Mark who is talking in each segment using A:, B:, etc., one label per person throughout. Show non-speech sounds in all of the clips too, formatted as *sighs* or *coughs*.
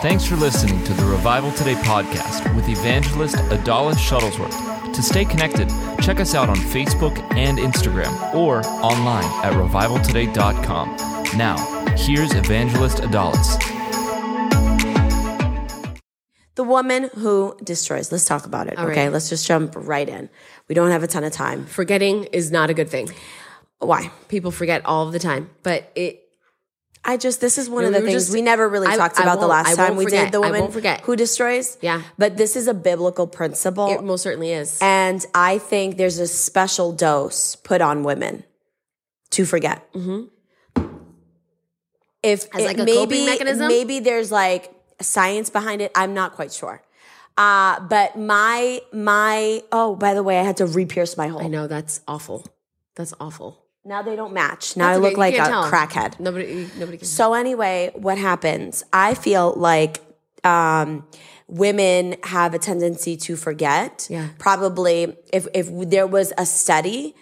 A: Thanks for listening to the Revival Today podcast with evangelist Adalis Shuttlesworth. To stay connected, check us out on Facebook and Instagram or online at revivaltoday.com. Now, here's evangelist Adalis.
B: The woman who destroys. Let's talk about it.
C: All
B: okay,
C: right.
B: let's just jump right in. We don't have a ton of time.
C: Forgetting is not a good thing.
B: Why?
C: People forget all the time, but it.
B: I just this is one
C: No,
B: of the
C: we
B: things
C: just-
B: we never really
C: I-
B: talked
C: I
B: about the last
C: I
B: time we
C: forget.
B: did the
C: I
B: woman
C: won't forget.
B: who destroys.
C: Yeah.
B: But this is a biblical principle.
C: It most certainly is.
B: and I think there's a special dose put on women to forget.
C: Mm-hmm.
B: If
C: As
B: it-
C: like a
B: maybe,
C: coping mechanism?
B: maybe there's like science behind it. I'm not quite sure. Uh, but my my oh, by the way, I had to re-pierce my hole.
C: I know that's awful. That's awful.
B: Now they don't match. Now
C: That's
B: I look
C: You
B: like a
C: tell.
B: crackhead.
C: Nobody. Nobody can.
B: So anyway, what happens? I feel like um, women have a tendency to forget.
C: Yeah.
B: Probably, if if there was a study,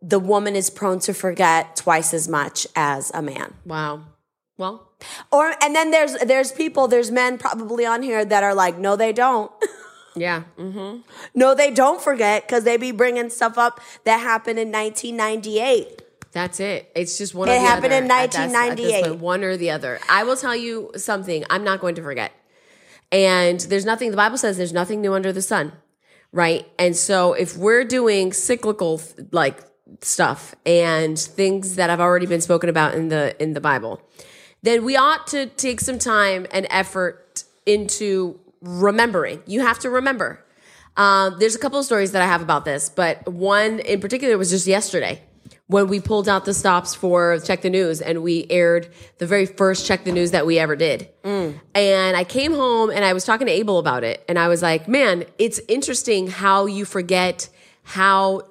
B: the woman is prone to forget twice as much as a man.
C: wow. Well,
B: Or and then there's there's people, there's men probably on here that are like, no, they don't. *laughs*
C: yeah. Mm-hmm.
B: no, they don't forget because they be bringing stuff up that happened in 1998.
C: That's it. It's just one.
B: It
C: or the
B: happened
C: other
B: in
C: at that- at this
B: 1998.
C: point, one or the other. I will tell you something. I'm not going to forget. And there's nothing. The Bible says there's nothing new under the sun, right? And so if we're doing cyclical like stuff and things that have already been spoken about in the in the Bible, then we ought to take some time and effort into remembering. You have to remember. Um, there's a couple of stories that I have about this, but one in particular was just yesterday when we pulled out the stops for Check the News and we aired the very first Check the News that we ever did. And I came home and I was talking to Abel about it. And I was like, man, it's interesting how you forget how,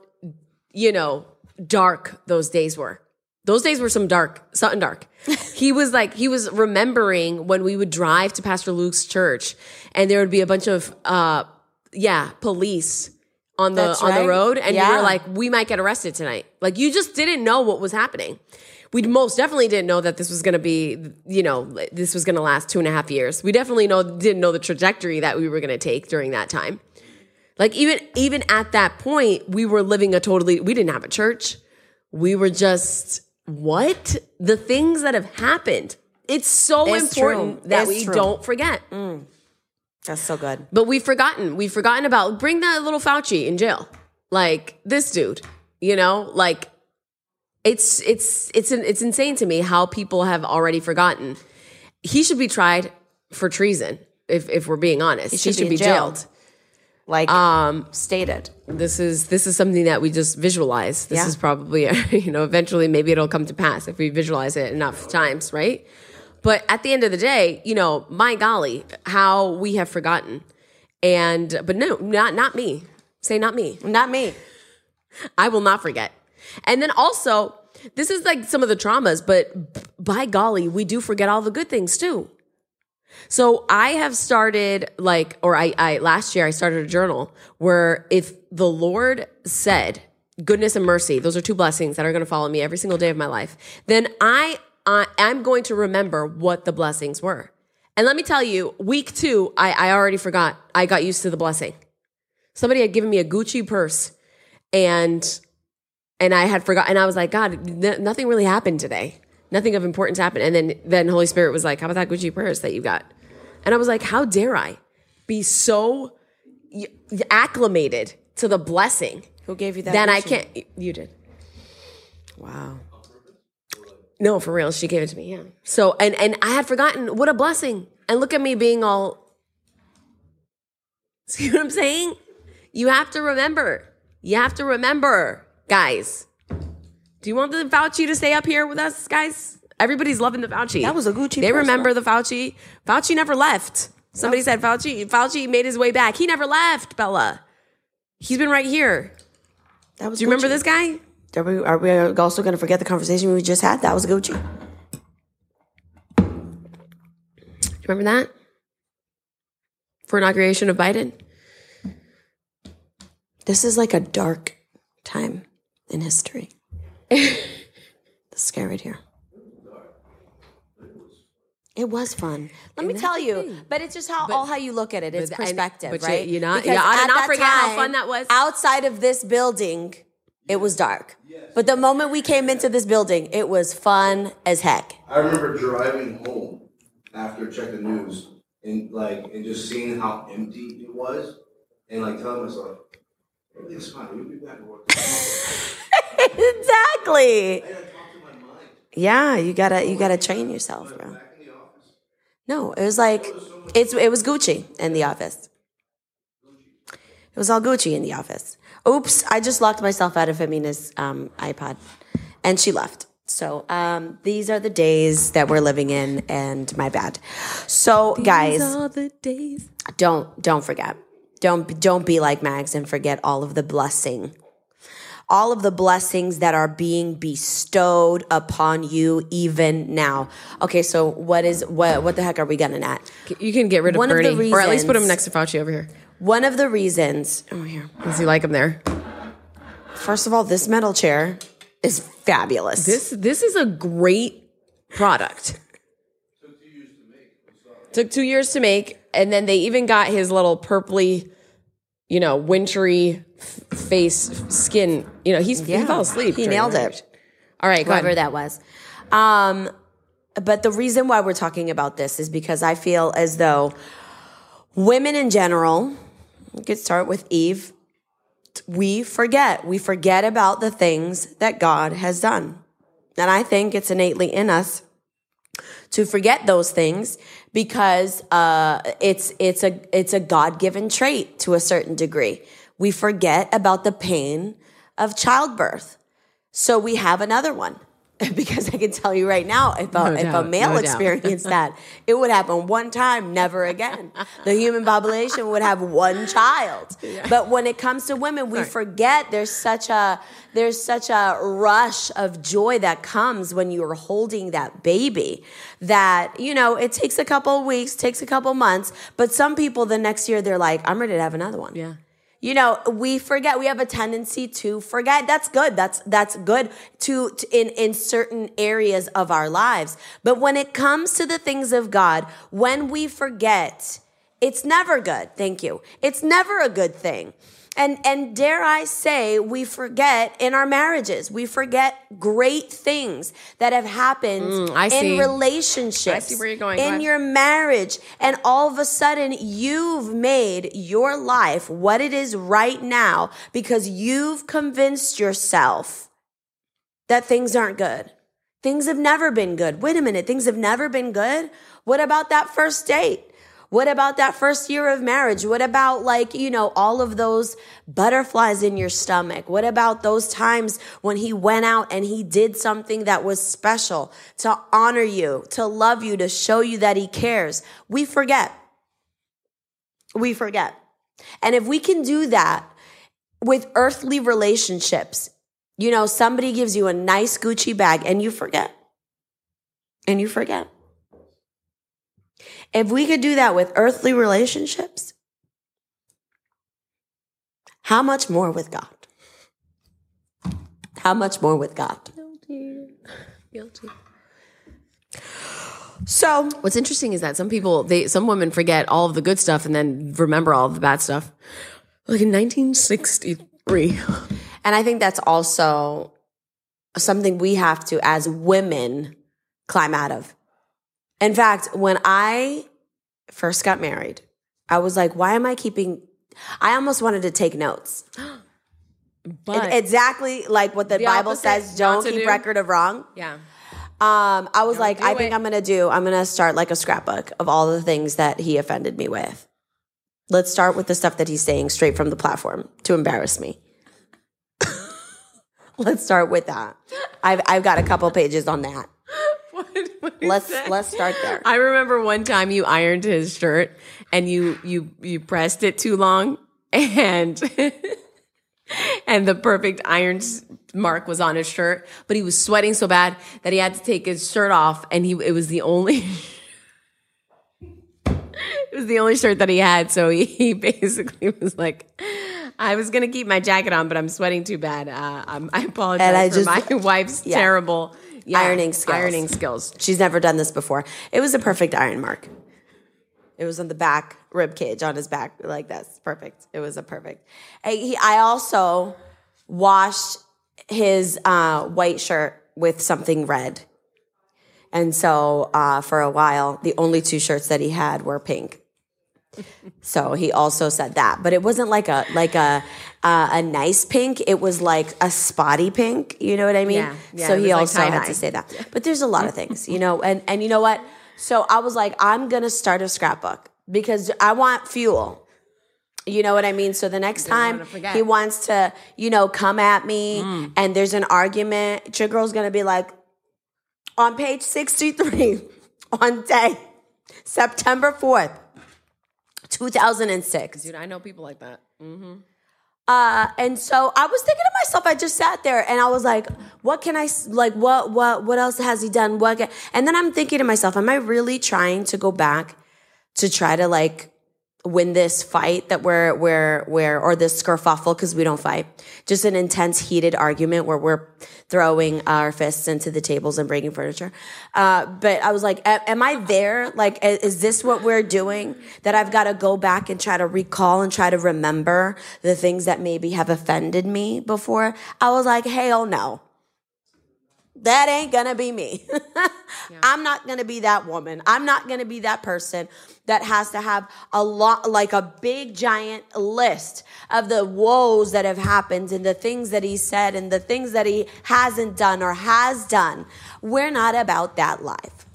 C: you know, dark those days were. Those days were some dark, something dark. *laughs* he was like, he was remembering when we would drive to Pastor Luke's church and there would be a bunch of, uh, yeah, police on the
B: That's
C: on the road, and you were like, we might get arrested tonight. Like you just didn't know what was happening. We most definitely didn't know that this was going to be, you know, this was going to last two and a half years. We definitely know didn't know the trajectory that we were going to take during that time. Like even even at that point, we were living a totally. We didn't have a church. We were just what the things that have happened. It's so
B: It's
C: important
B: true.
C: that
B: It's
C: we
B: true.
C: don't forget. Mm.
B: That's so good.
C: But we've forgotten. We've forgotten about bring that little Fauci in jail. Like this dude, you know, like it's it's it's it's insane to me how people have already forgotten. He should be tried for treason if if we're being honest. He
B: should
C: should,
B: be
C: be,
B: jailed.
C: jailed.
B: Like um stated.
C: This is this is something that we just visualize. This
B: Yeah.
C: is probably *laughs* you know eventually maybe it'll come to pass if we visualize it enough times, right? But at the end of the day, you know, my golly, how we have forgotten. And but no, not not me. Say not me.
B: Not me.
C: I will not forget. And then also, this is like some of the traumas, but by golly, we do forget all the good things too. So I have started like, or I, I last year I started a journal where if the Lord said goodness and mercy, those are two blessings that are going to follow me every single day of my life, then I, I I'm going to remember what the blessings were. And let me tell you, week two, I, I already forgot. I got used to the blessing. Somebody had given me a Gucci purse and and I had forgotten. And I was like, God, n- nothing really happened today. Nothing of importance happened. And then then Holy Spirit was like, How about that Gucci purse that you got? And I was like, How dare I be so y- acclimated to the blessing
B: Who gave you that?
C: that I can't? You did.
B: Wow.
C: No, for real. She gave it to me. Yeah. So and and I had forgotten what a blessing. And look at me being all. *laughs* See what I'm saying? You have to remember. You have to remember, guys. Do you want the Fauci to stay up here with us, guys? Everybody's loving the Fauci.
B: That was a Gucci
C: They remember the Fauci. Fauci never left. Somebody said Fauci. Fauci made his way back. He never left, Bella. He's been right here.
B: That was
C: Do you remember this guy?
B: Are we, are we also going to forget the conversation we just had? That was Gucci.
C: Do you remember that? For inauguration of Biden?
B: This is like a dark time in history. Let's right here. It was fun. Let me tell you,
C: thing.
B: but it's just how all how you look at it. It's
C: but- and-
B: perspective,
C: but
B: right?
C: you not-
B: Because
C: you oughta
B: at
C: not forget how fun that was.
B: Outside of this building, it was dark. But the moment we came into this building, it was fun as heck.
D: I remember driving home after checking the news and like and just seeing how empty it was and like telling myself, everything's fine. We'll be back to work. *laughs*
B: exactly.
D: I gotta talk to my mind.
B: Yeah, you gotta you gotta train yourself, bro.
D: Back in the office.
B: No, it was like it's it was Gucci in the office. It was all Gucci in the office. Oops, I just locked myself out of Amina's um, iPod, and she left. So um, these are the days that we're living in, and my bad. So guys,
C: all the days.
B: don't don't forget. Don't don't be like Mags and forget all of the blessing. All of the blessings that are being bestowed upon you even now. Okay, so what is what what the heck are we getting at?
C: You can get rid of
B: One of the
C: Bernie, or at least put him next to Fauci over here.
B: One of the reasons, oh here.
C: Does he like him there?
B: First of all, this metal chair is fabulous.
C: This this is a great product. Took two years to make, and then they even got his little purpley, you know, wintry f- face skin. You know, he's he fell asleep.
B: he nailed it.
C: All right,
B: whoever that was. Um, but the reason why we're talking about this is because I feel as though women in general, we could start with Eve, we forget. We forget about the things that God has done. And I think it's innately in us to forget those things because uh, it's it's a it's a God given trait to a certain degree. We forget about the pain of childbirth. So we have another one. *laughs* Because I can tell you right now, if a,
C: No
B: if a male
C: no doubt.
B: experienced that, *laughs* it would happen one time, never again. The human population would have one child. *laughs* But when it comes to women, we forget there's such a there's such a rush of joy that comes when you are holding that baby that you know it takes a couple of weeks, takes a couple months, but some people the next year they're like, I'm ready to have another one.
C: Yeah.
B: You know, we forget. We have a tendency to forget. That's good. That's that's good to, to in in certain areas of our lives. But when it comes to the things of God, when we forget, it's never good. Thank you. It's never a good thing. And and dare I say, we forget in our marriages. We forget great things that have happened
C: Mm,
B: in relationships.
C: I see where you're going. Go
B: In
C: ahead.
B: your marriage and all of a sudden you've made your life what it is right now because you've convinced yourself that things aren't good. Things have never been good. Wait a minute, things have never been good? What about that first date? What about that first year of marriage? What about like, you know, all of those butterflies in your stomach? What about those times when he went out and he did something that was special to honor you, to love you, to show you that he cares? We forget. We forget. And if we can do that with earthly relationships, you know, somebody gives you a nice Gucci bag and you forget. And you forget. If we could do that with earthly relationships, how much more with God? How much more with God?
C: Guilty. Guilty.
B: So,
C: What's interesting is that some people, they, some women forget all of the good stuff and then remember all of the bad stuff. Like in 1963.
B: and I think that's also something we have to, as women, climb out of. In fact, when I first got married, I was like, why am I keeping, I almost wanted to take notes. *gasps*
C: But
B: exactly like what the,
C: The
B: Bible says, don't keep
C: do.
B: record of wrong.
C: yeah.
B: Um, I was like, I think. I'm gonna do. I'm gonna start like a scrapbook of all the things that he offended me with. Let's start with the stuff that he's saying straight from the platform to embarrass me. *laughs* let's start with that. I've I've got a couple pages on that.
C: What, what
B: Let's let's start there.
C: I remember one time you ironed his shirt and you you you pressed it too long and *laughs* and the perfect iron mark was on his shirt, but he was sweating so bad that he had to take his shirt off and he it was the only *laughs* it was the only shirt that he had, so he, he basically was like I was gonna keep my jacket on, but I'm sweating too bad. Uh, I'm, I apologize
B: And I
C: for
B: just-
C: my *laughs* wife's
B: yeah.
C: terrible Yeah,
B: ironing skills.
C: Ironing skills.
B: She's never done this before. It was a perfect iron mark. It was on the back rib cage on his back, like that's perfect. It was a perfect. I, he, I also washed his uh, white shirt with something red, and so uh, for a while, the only two shirts that he had were pink. So he also said that, but it wasn't like a like a uh, a nice pink. It was like a spotty pink. You know what I mean?
C: Yeah, yeah,
B: so he
C: like
B: also had to say that. But there's a lot of things, you know, and and you know what? So I was like, I'm gonna start a scrapbook because I want fuel. You know what I mean? So the next time he wants to, you know, come at me
C: Mm.
B: and there's an argument, your girl's gonna be like, on page 63, *laughs* on day September 4th, 2006.
C: Dude, I know people like that. Mm-hmm.
B: Uh, and so I was thinking to myself, I just sat there and I was like, what can I, s- like, what, what, what else has he done? What, can, and then I'm thinking to myself, am I really trying to go back to try to like win this fight that we're, we're, we're, or this skerfuffle, cause we don't fight. Just an intense heated argument where we're throwing our fists into the tables and breaking furniture. Uh, but I was like, am I there? Like, is this what we're doing? That I've got to go back and try to recall and try to remember the things that maybe have offended me before? I was like, hell no. That ain't gonna be me. *laughs* I'm not gonna be that woman. I'm not gonna be that person that has to have a lot, like a big giant list of the woes that have happened and the things that he said and the things that he hasn't done or has done. We're not about that life.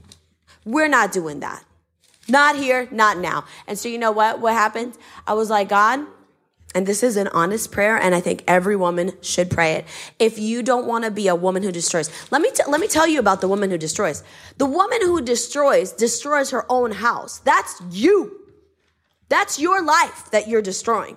B: We're not doing that. Not here, not now. And so you know what? What happened? I was like, God, and this is an honest prayer, and I think every woman should pray it. If you don't want to be a woman who destroys, let me t- let me tell you about the woman who destroys. The woman who destroys destroys her own house. That's you. That's your life that you're destroying.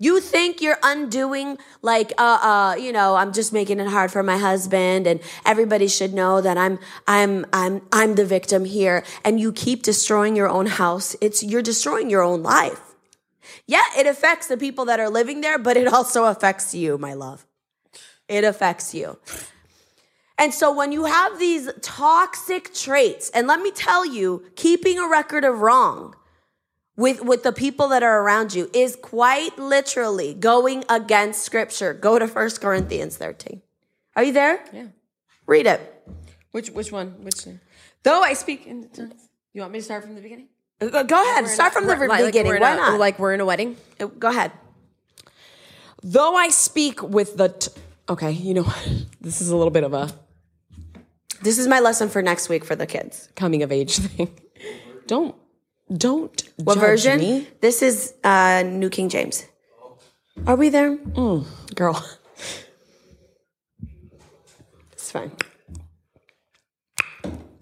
B: You think you're undoing like uh uh you know I'm just making it hard for my husband and everybody should know that I'm I'm I'm I'm the victim here and you keep destroying your own house. It's you're destroying your own life. Yeah, it affects the people that are living there, but it also affects you, my love. It affects you. And so when you have these toxic traits, and let me tell you, keeping a record of wrong with, with the people that are around you is quite literally going against scripture. Go to 1 Corinthians 13. Are you there?
C: Yeah.
B: Read it.
C: Which which one? Which one? Though I speak in tongues. You want me to start from the beginning?
B: Go go ahead. Start from the
C: Like- like
B: beginning.
C: we're in
B: Why
C: a-
B: not?
C: Like we're in a wedding.
B: Go ahead.
C: Though I speak with the. T- okay, you know what? *laughs* This is a little bit of a
B: This is my lesson for next week for the kids.
C: coming of age *laughs* thing. Don't don't
B: What
C: judge
B: version?
C: me.
B: This is uh, New King James. Are we there?
C: Mm, girl. *laughs*
B: It's fine.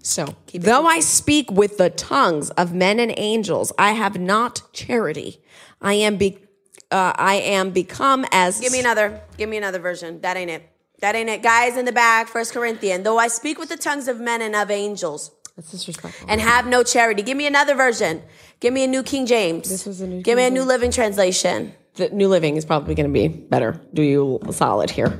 C: So, though I speak with the tongues of men and angels, I have not charity. I am be, uh, I am become as
B: Give me another. Give me another version. That ain't it. That ain't it. Guys in the back, First Corinthian. Though I speak with the tongues of men and of angels
C: That's disrespectful.
B: and have no charity. Give me another version. Give me a New King James.
C: This was a New
B: Give me a
C: King
B: New Living Translation.
C: The New Living is probably going to be better. Do you solid here?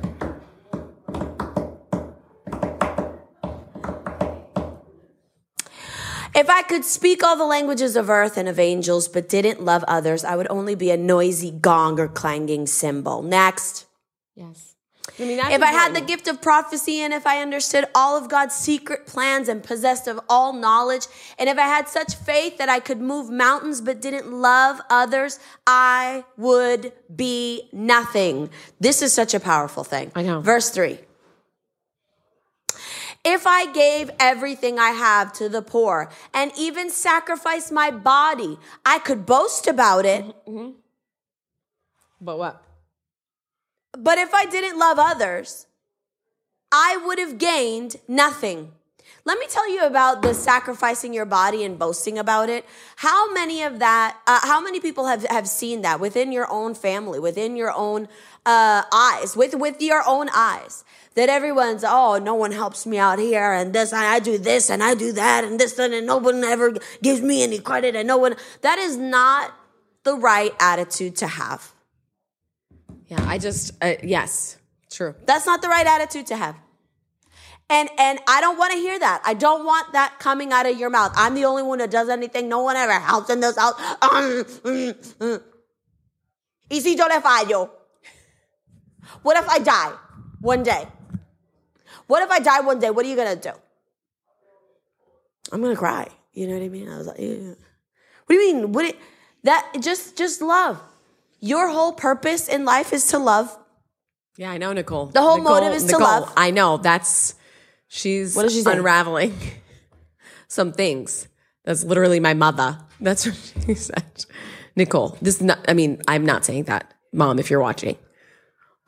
B: If I could speak all the languages of earth and of angels, but didn't love others, I would only be a noisy gong or clanging cymbal. Next.
C: Yes. I mean,
B: If I had the gift of prophecy and if I understood all of God's secret plans and possessed of all knowledge, and if I had such faith that I could move mountains but didn't love others, I would be nothing. This is such a powerful thing.
C: I know.
B: Verse three. If I gave everything I have to the poor and even sacrificed my body, I could boast about it. Mm-hmm, mm-hmm.
C: But what?
B: But if I didn't love others, I would have gained nothing. Let me tell you about the sacrificing your body and boasting about it. How many of that, uh, how many people have, have seen that within your own family, within your own uh, eyes, with, with your own eyes? That everyone's, oh, no one helps me out here, and this, and I do this, and I do that, and this, and no one ever gives me any credit, and no one. That is not the right attitude to have.
C: Yeah, I just, uh, yes, true.
B: That's not the right attitude to have. And and I don't want to hear that. I don't want that coming out of your mouth. I'm the only one that does anything. No one ever helps in this house. Um, mm, mm. y si yo le fallo? What if I die one day? What if I die one day? What are you gonna do? I'm gonna cry. You know what I mean? I was like, yeah. what do you mean? What? It, that just just love. Your whole purpose in life is to love.
C: Yeah, I know, Nicole.
B: The whole
C: Nicole-
B: motive is to love.
C: I know. That's she's
B: What she
C: unraveling *laughs* some things. That's literally my mother. That's *laughs* what she said. Nicole, this is not I mean, I'm not saying that. Mom, if you're watching.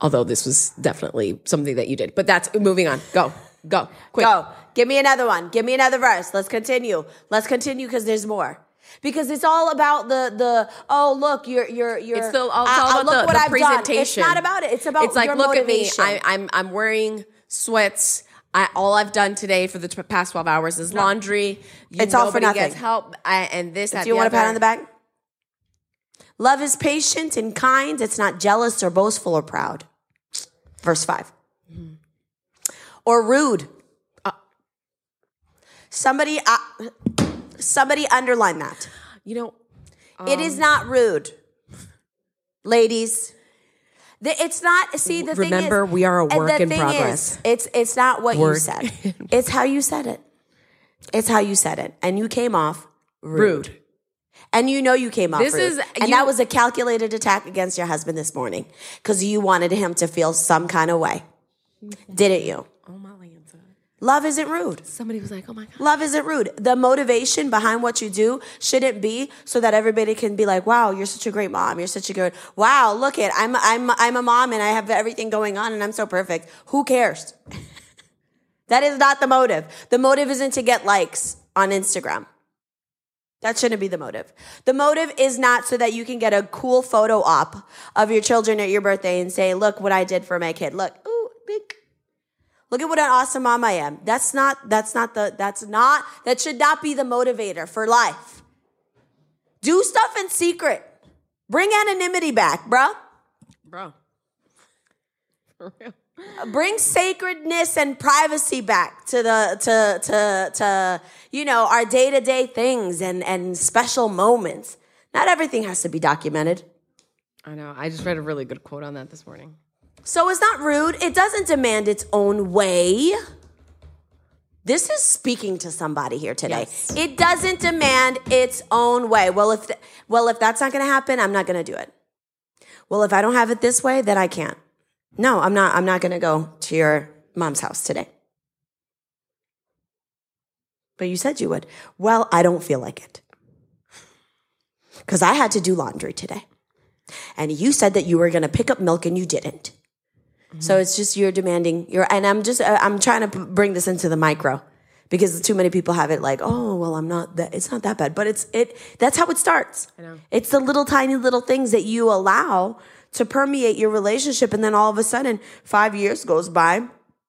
C: Although this was definitely something that you did. But that's moving on. Go. Go. Quick.
B: Go. Give me another one. Give me another verse. Let's continue. Let's continue because there's more. Because it's all about the the oh look you're you're you're
C: It's still all,
B: oh,
C: it's all
B: I-
C: about
B: look
C: the,
B: what
C: the
B: I've done.
C: presentation.
B: It's not about it. It's about
C: It's like look
B: motivation.
C: at me. I, I'm I'm wearing sweats. I, all I've done today for the t- past 12 hours is laundry. You,
B: It's all for nothing.
C: Gets help. I, and this.
B: Do you want a pat on the back? Love is patient and kind. It's not jealous or boastful or proud. Verse 5. Or rude. Uh, somebody, uh, somebody underline that.
C: You know,
B: it is not rude, ladies. The- It's not. See, the
C: Remember,
B: thing is, remember,
C: we are a work
B: the
C: in
B: thing
C: progress.
B: Is, it's it's not what
C: Work
B: you said. *laughs* It's how you said it. It's how you said it, and you came off rude.
C: rude.
B: And you know you came off
C: This
B: rude.
C: is-
B: and
C: you-
B: that was a calculated attack against your husband this morning because you wanted him to feel some kind of way. Mm-hmm. Didn't you? Love isn't rude.
C: Somebody was like, oh my God.
B: Love isn't rude. The motivation behind what you do shouldn't be so that everybody can be like, "Wow, you're such a great mom. You're such a good. Wow, look it. I'm I'm I'm a mom and I have everything going on and I'm so perfect. Who cares?" *laughs* that is not the motive. The motive isn't to get likes on Instagram. That shouldn't be the motive. The motive is not so that you can get a cool photo op of your children at your birthday and say, "Look what I did for my kid. Look, ooh, big Look at what an awesome mom I am. That's not, that's not the, that's not, that should not be the motivator for life. Do stuff in secret. Bring anonymity back, bruh.
C: Bro. For real.
B: Bring sacredness and privacy back to the, to, to, to, you know, our day to day things and, and special moments. Not everything has to be documented.
C: I know. I just read a really good quote on that this morning.
B: So it's not rude. It doesn't demand its own way. This is speaking to somebody here today.
C: Yes.
B: It doesn't demand its own way. Well, if th- well, if that's not going to happen, I'm not going to do it. Well, if I don't have it this way, then I can't. No, I'm not. I'm not going to go to your mom's house today. But you said you would. Well, I don't feel like it because I had to do laundry today, and you said that you were going to pick up milk and you didn't. So it's just you're demanding you're and I'm just uh, I'm trying to bring this into the micro because too many people have it like oh well I'm not that it's not that bad but it's it that's how it starts.
C: I know.
B: It's the little tiny little things that you allow to permeate your relationship and then all of a sudden 5 years goes by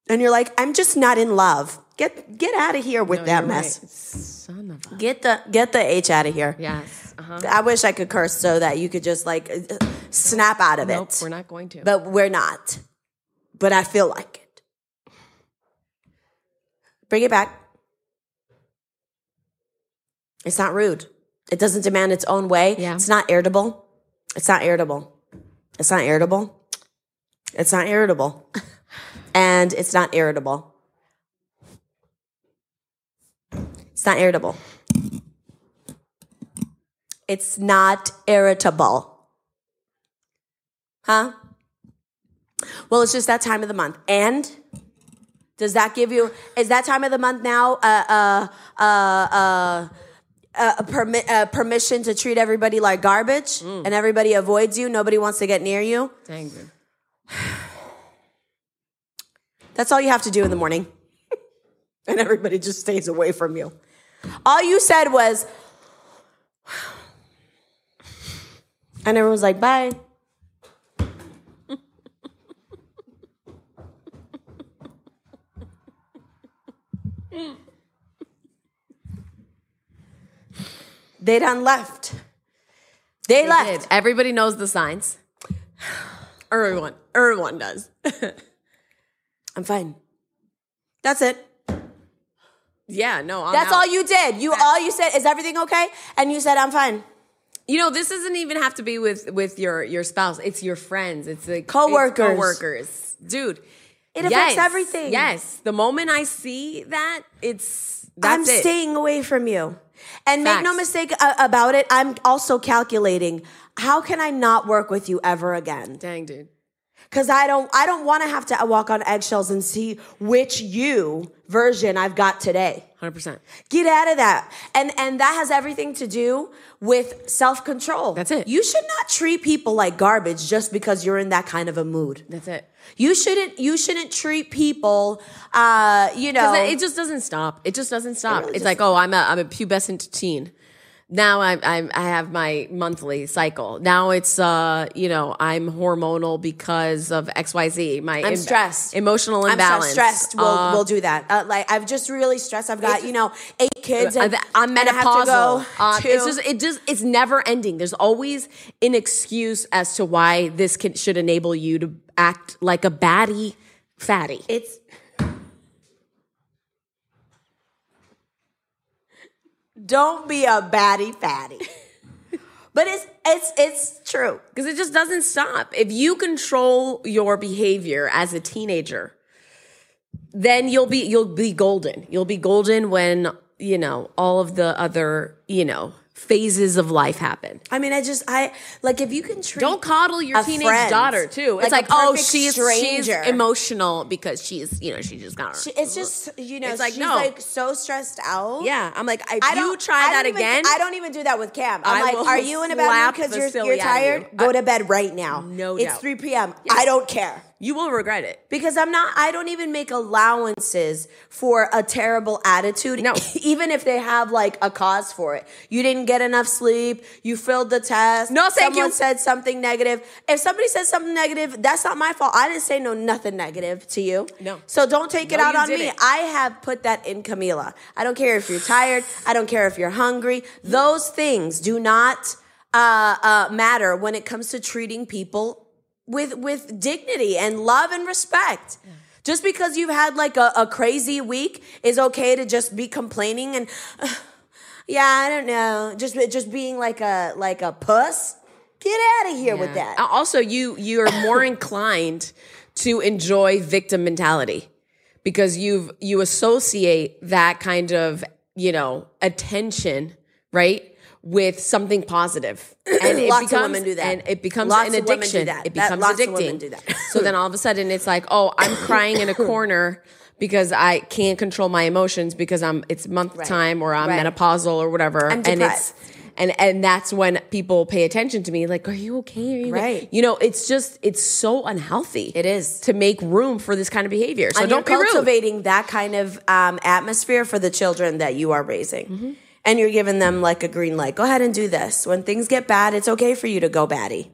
B: and you're like I'm just not in love. Get get out of here with that mess.
C: right. Son of a.
B: Get the get the H out of here.
C: Yes. Uh huh.
B: I wish I could curse so that you could just like uh, snap out of
C: Nope,
B: it.
C: we're not going to.
B: But we're not. But I feel like it. Bring it back. It's not rude. It doesn't demand its own way.
C: Yeah.
B: It's not irritable. It's not irritable. It's not irritable. It's not irritable. *laughs* and it's not irritable. It's not irritable. It's not irritable. Huh? Well, it's just that time of the month. And does that give you, is that time of the month now uh, uh, uh, uh, uh, a permi- uh, permission to treat everybody like garbage and everybody avoids you? Nobody wants to get near you?
C: Dang. *sighs*
B: That's all you have to do in the morning. *laughs* and everybody just stays away from you. All you said was, *sighs* and everyone's like, bye. They done left. They, left.
C: Did. Everybody knows the signs. *sighs*
B: Everyone, everyone does. *laughs* I'm fine. That's it.
C: Yeah, no, I'm
B: That's
C: out.
B: all you did. You all you said is everything okay, and you said I'm fine.
C: You know, this doesn't even have to be with with your your spouse. It's your friends. It's like
B: Coworkers.
C: it's coworkers, dude.
B: It affects everything.
C: Yes, the moment I see that, it's that's
B: I'm
C: it.
B: staying away from you. And make no mistake uh, about it, I'm also calculating how can I not work with you ever again?
C: Dang, dude.
B: Cuz I don't I don't want to have to walk on eggshells and see which you version I've got today.
C: Hundred percent.
B: Get out of that. And and that has everything to do with self-control.
C: That's it.
B: You should not treat people like garbage just because you're in that kind of a mood.
C: That's it.
B: You shouldn't you shouldn't treat people uh you know
C: it just doesn't stop. It just doesn't stop.
B: really
C: it's
B: just-
C: like, oh, I'm a I'm a pubescent teen. Now I'm, I'm I have my monthly cycle. Now it's uh you know I'm hormonal because of X Y Z. My
B: I'm stressed.
C: emotional
B: I'm
C: imbalance.
B: stressed. We'll,
C: Uh,
B: we'll do that. Uh, like I've just really stressed. I've got you know eight kids. And,
C: I'm
B: and I have to
C: menopausal.
B: go
C: Uh,
B: to-
C: it's just it just it's never ending. There's always an excuse as to why this can, should enable you to act like a baddie fatty.
B: it's. Don't be a baddie fatty. *laughs* but it's it's it's true.
C: Because it just doesn't stop. If you control your behavior as a teenager, then you'll be you'll be golden. You'll be golden when, you know, all of the other, you know, phases of life happen.
B: I mean, I just I like if you can treat
C: Don't coddle your teenage
B: friend
C: daughter too. It's
B: like
C: like, oh, she's
B: stranger.
C: she's emotional because she's, you know, she just got her.
B: It's just you know
C: It's like,
B: she's
C: no.
B: like so stressed out.
C: yeah, I'm like, if
B: I
C: you try that
B: even-
C: again,
B: I don't even do that with Cam. I'm
C: I
B: like, are you in a bad mood because you're, you're
C: of you.
B: tired? Go
C: I-
B: to bed right now.
C: No
B: it's
C: doubt.
B: 3 p.m. I don't care.
C: You will regret it.
B: Because I'm not, I don't even make allowances for a terrible attitude.
C: No. *laughs*
B: even if they have like a cause for it. You didn't get enough sleep. You failed the test.
C: No, thank
B: Someone
C: you.
B: said something negative. If somebody says something negative, that's not my fault. I didn't say no nothing negative to you.
C: No.
B: So don't take it
C: No,
B: out on me. I have put that in Camila. I don't care if you're tired. I don't care if you're hungry. Those things do not uh, uh, matter when it comes to treating people with with dignity and love and respect. Just because you've had like a, a crazy week is okay to just be complaining and *sighs* yeah, I don't know, just just being like a like a puss. Get out of here with that.
C: Also, you you're more *coughs* inclined to enjoy victim mentality because you've you associate that kind of you know attention right with something positive *clears throat* and it
B: Lots of
C: becomes
B: women do that.
C: and it becomes
B: Lots
C: an
B: of
C: addiction
B: that.
C: it
B: That-
C: becomes
B: of
C: addicting
B: that. *laughs*
C: so then all of a sudden it's like oh i'm *coughs* crying in a corner because i can't control my emotions because i'm it's month
B: Right.
C: time or i'm
B: Right.
C: menopausal or whatever
B: I'm
C: and it's and and that's when people pay attention to me like are you okay are you okay?"
B: Right.
C: you know it's just it's so unhealthy
B: It is.
C: to make room for this kind of behavior so
B: and
C: don't be
B: you're
C: rude
B: cultivating that kind of um, atmosphere for the children that you are raising.
C: Mm-hmm.
B: And you're giving them like a green light. Go ahead and do this. When things get bad, it's okay for you to go batty.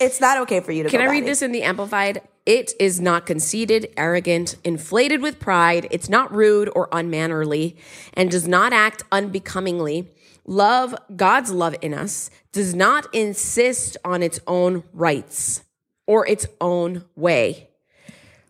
B: It's not okay for you to
C: Can I read
B: batty.
C: this in the Amplified? It is not conceited, arrogant, inflated with pride. It's not rude or unmannerly, and does not act unbecomingly. Love, God's love in us, does not insist on its own rights or its own way.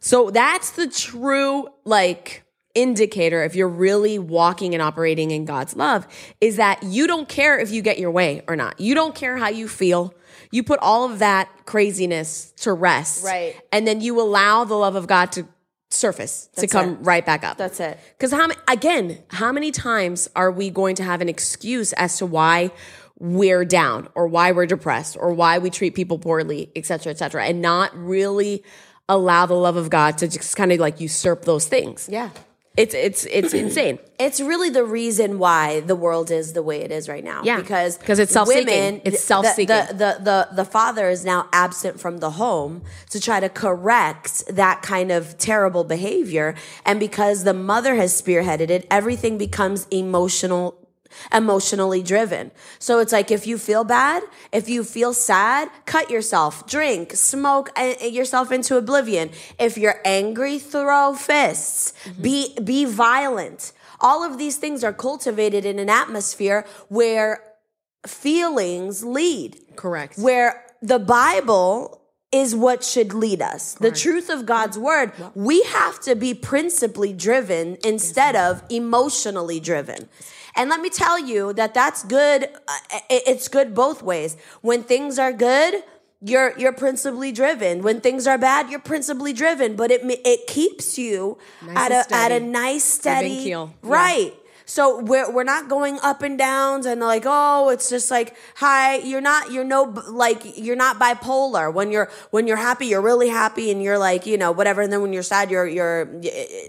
C: So that's the true, like, indicator if you're really walking and operating in God's love is that you don't care if you get your way or not. You don't care how you feel. You put all of that craziness to rest.
B: Right.
C: And then you allow the love of God to surface, to come
B: it.
C: right back up.
B: That's it.
C: Because how again, how many times are we going to have an excuse as to why we're down or why we're depressed or why we treat people poorly, et cetera, et cetera, and not really allow the love of God to just kind of like usurp those things.
B: Yeah.
C: It's it's it's *clears throat* insane.
B: It's really the reason why the world is the way it is right now.
C: Yeah,
B: because
C: 'cause it's self-seeking. It's self-seeking.
B: The, the the the father is now absent from the home to try to correct that kind of terrible behavior, and because the mother has spearheaded it, everything becomes emotional emotionally driven. So it's like if you feel bad, if you feel sad, cut yourself, drink, smoke uh, yourself into oblivion. If you're angry, throw fists. Be be violent. All of these things are cultivated in an atmosphere where feelings lead
C: Correct.
B: where the Bible is what should lead us. The truth of God's word. We have to be principally driven instead of emotionally driven. And let me tell you that that's good. uh, It's good both ways. When things are good, you're you're principally driven. When things are bad, you're principally driven. But it it keeps you at
C: and
B: a at a nice steady
C: keel. Yeah.
B: So we're we're not going up and downs and like oh it's just like hi you're not you're no like you're not bipolar when you're when you're happy you're really happy and you're like you know whatever and then when you're sad you're you're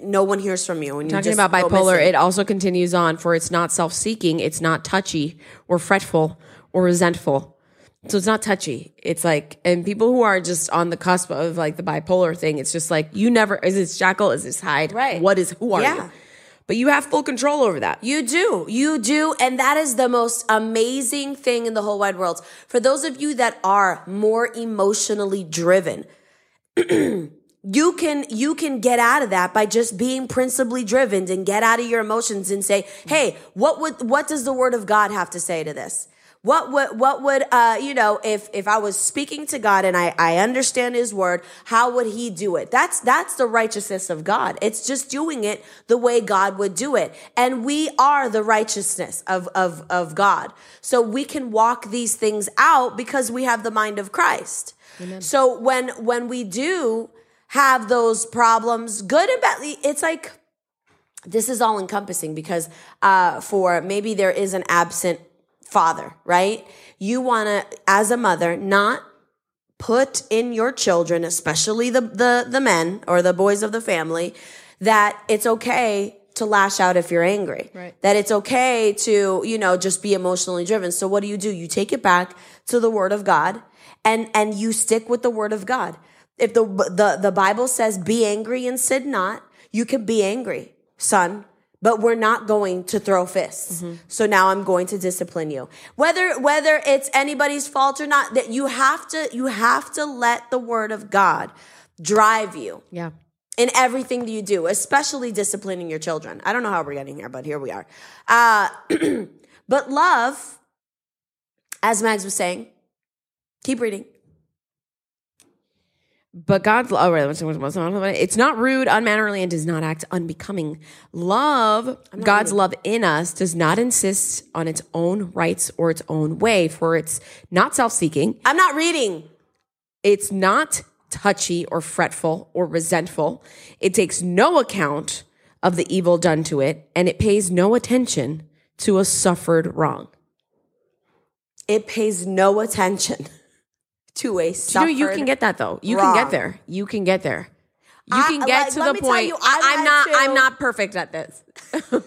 B: no one hears from you and you
C: Talking about bipolar, it also continues on for it's not self seeking, it's not touchy or fretful or resentful. So it's not touchy. It's like, and people who are just on the cusp of like the bipolar thing, it's just like, you never, is this Jekyll? Is this Hyde?
B: Right.
C: What is, who are
B: Yeah.
C: you? But you have full control over that.
B: You do. You do. And that is the most amazing thing in the whole wide world. For those of you that are more emotionally driven, *clears throat* you can you can get out of that by just being principally driven and get out of your emotions and say, "Hey, what would what does the word of God have to say to this?" What would what would uh you know if if I was speaking to God and I I understand his word, how would he do it? That's that's the righteousness of God. It's just doing it the way God would do it. And we are the righteousness of of of God. So we can walk these things out because we have the mind of Christ. So when when we do have those problems, good and bad, it's like this is all encompassing because uh, for maybe there is an absent father, right? You want to, as a mother, not put in your children, especially the, the the men or the boys of the family, that it's okay to lash out if you're angry.
C: Right.
B: That it's okay to, you know, just be emotionally driven. So what do you do? You take it back to the word of God and and you stick with the word of God. If the the the Bible says be angry and sin not, you can be angry, son, but we're not going to throw fists. So now I'm going to discipline you. Whether whether it's anybody's fault or not, that you have to you have to let the word of God drive you
C: Yeah.
B: in everything that you do, especially disciplining your children. I don't know how we're getting here, but here we are. Uh, *clears throat* but love, as Mags was saying, keep reading.
C: But God's oh, wait, what's- what's- what's- what's- it's not rude, unmannerly, and does not act unbecoming. Love, God's love in us, does not insist on its own rights or its own way, for it's not self seeking.
B: I'm not reading.
C: It's not touchy or fretful or resentful. It takes no account of the evil done to it, and it pays no attention to a suffered wrong.
B: It pays no attention to a
C: You know,
B: suffered.
C: you can get that though. You
B: wrong.
C: can get there. You can get there. You
B: I-
C: can get
B: like,
C: to the point.
B: you,
C: I, I'm not.
B: to-
C: I'm not perfect at this. *laughs*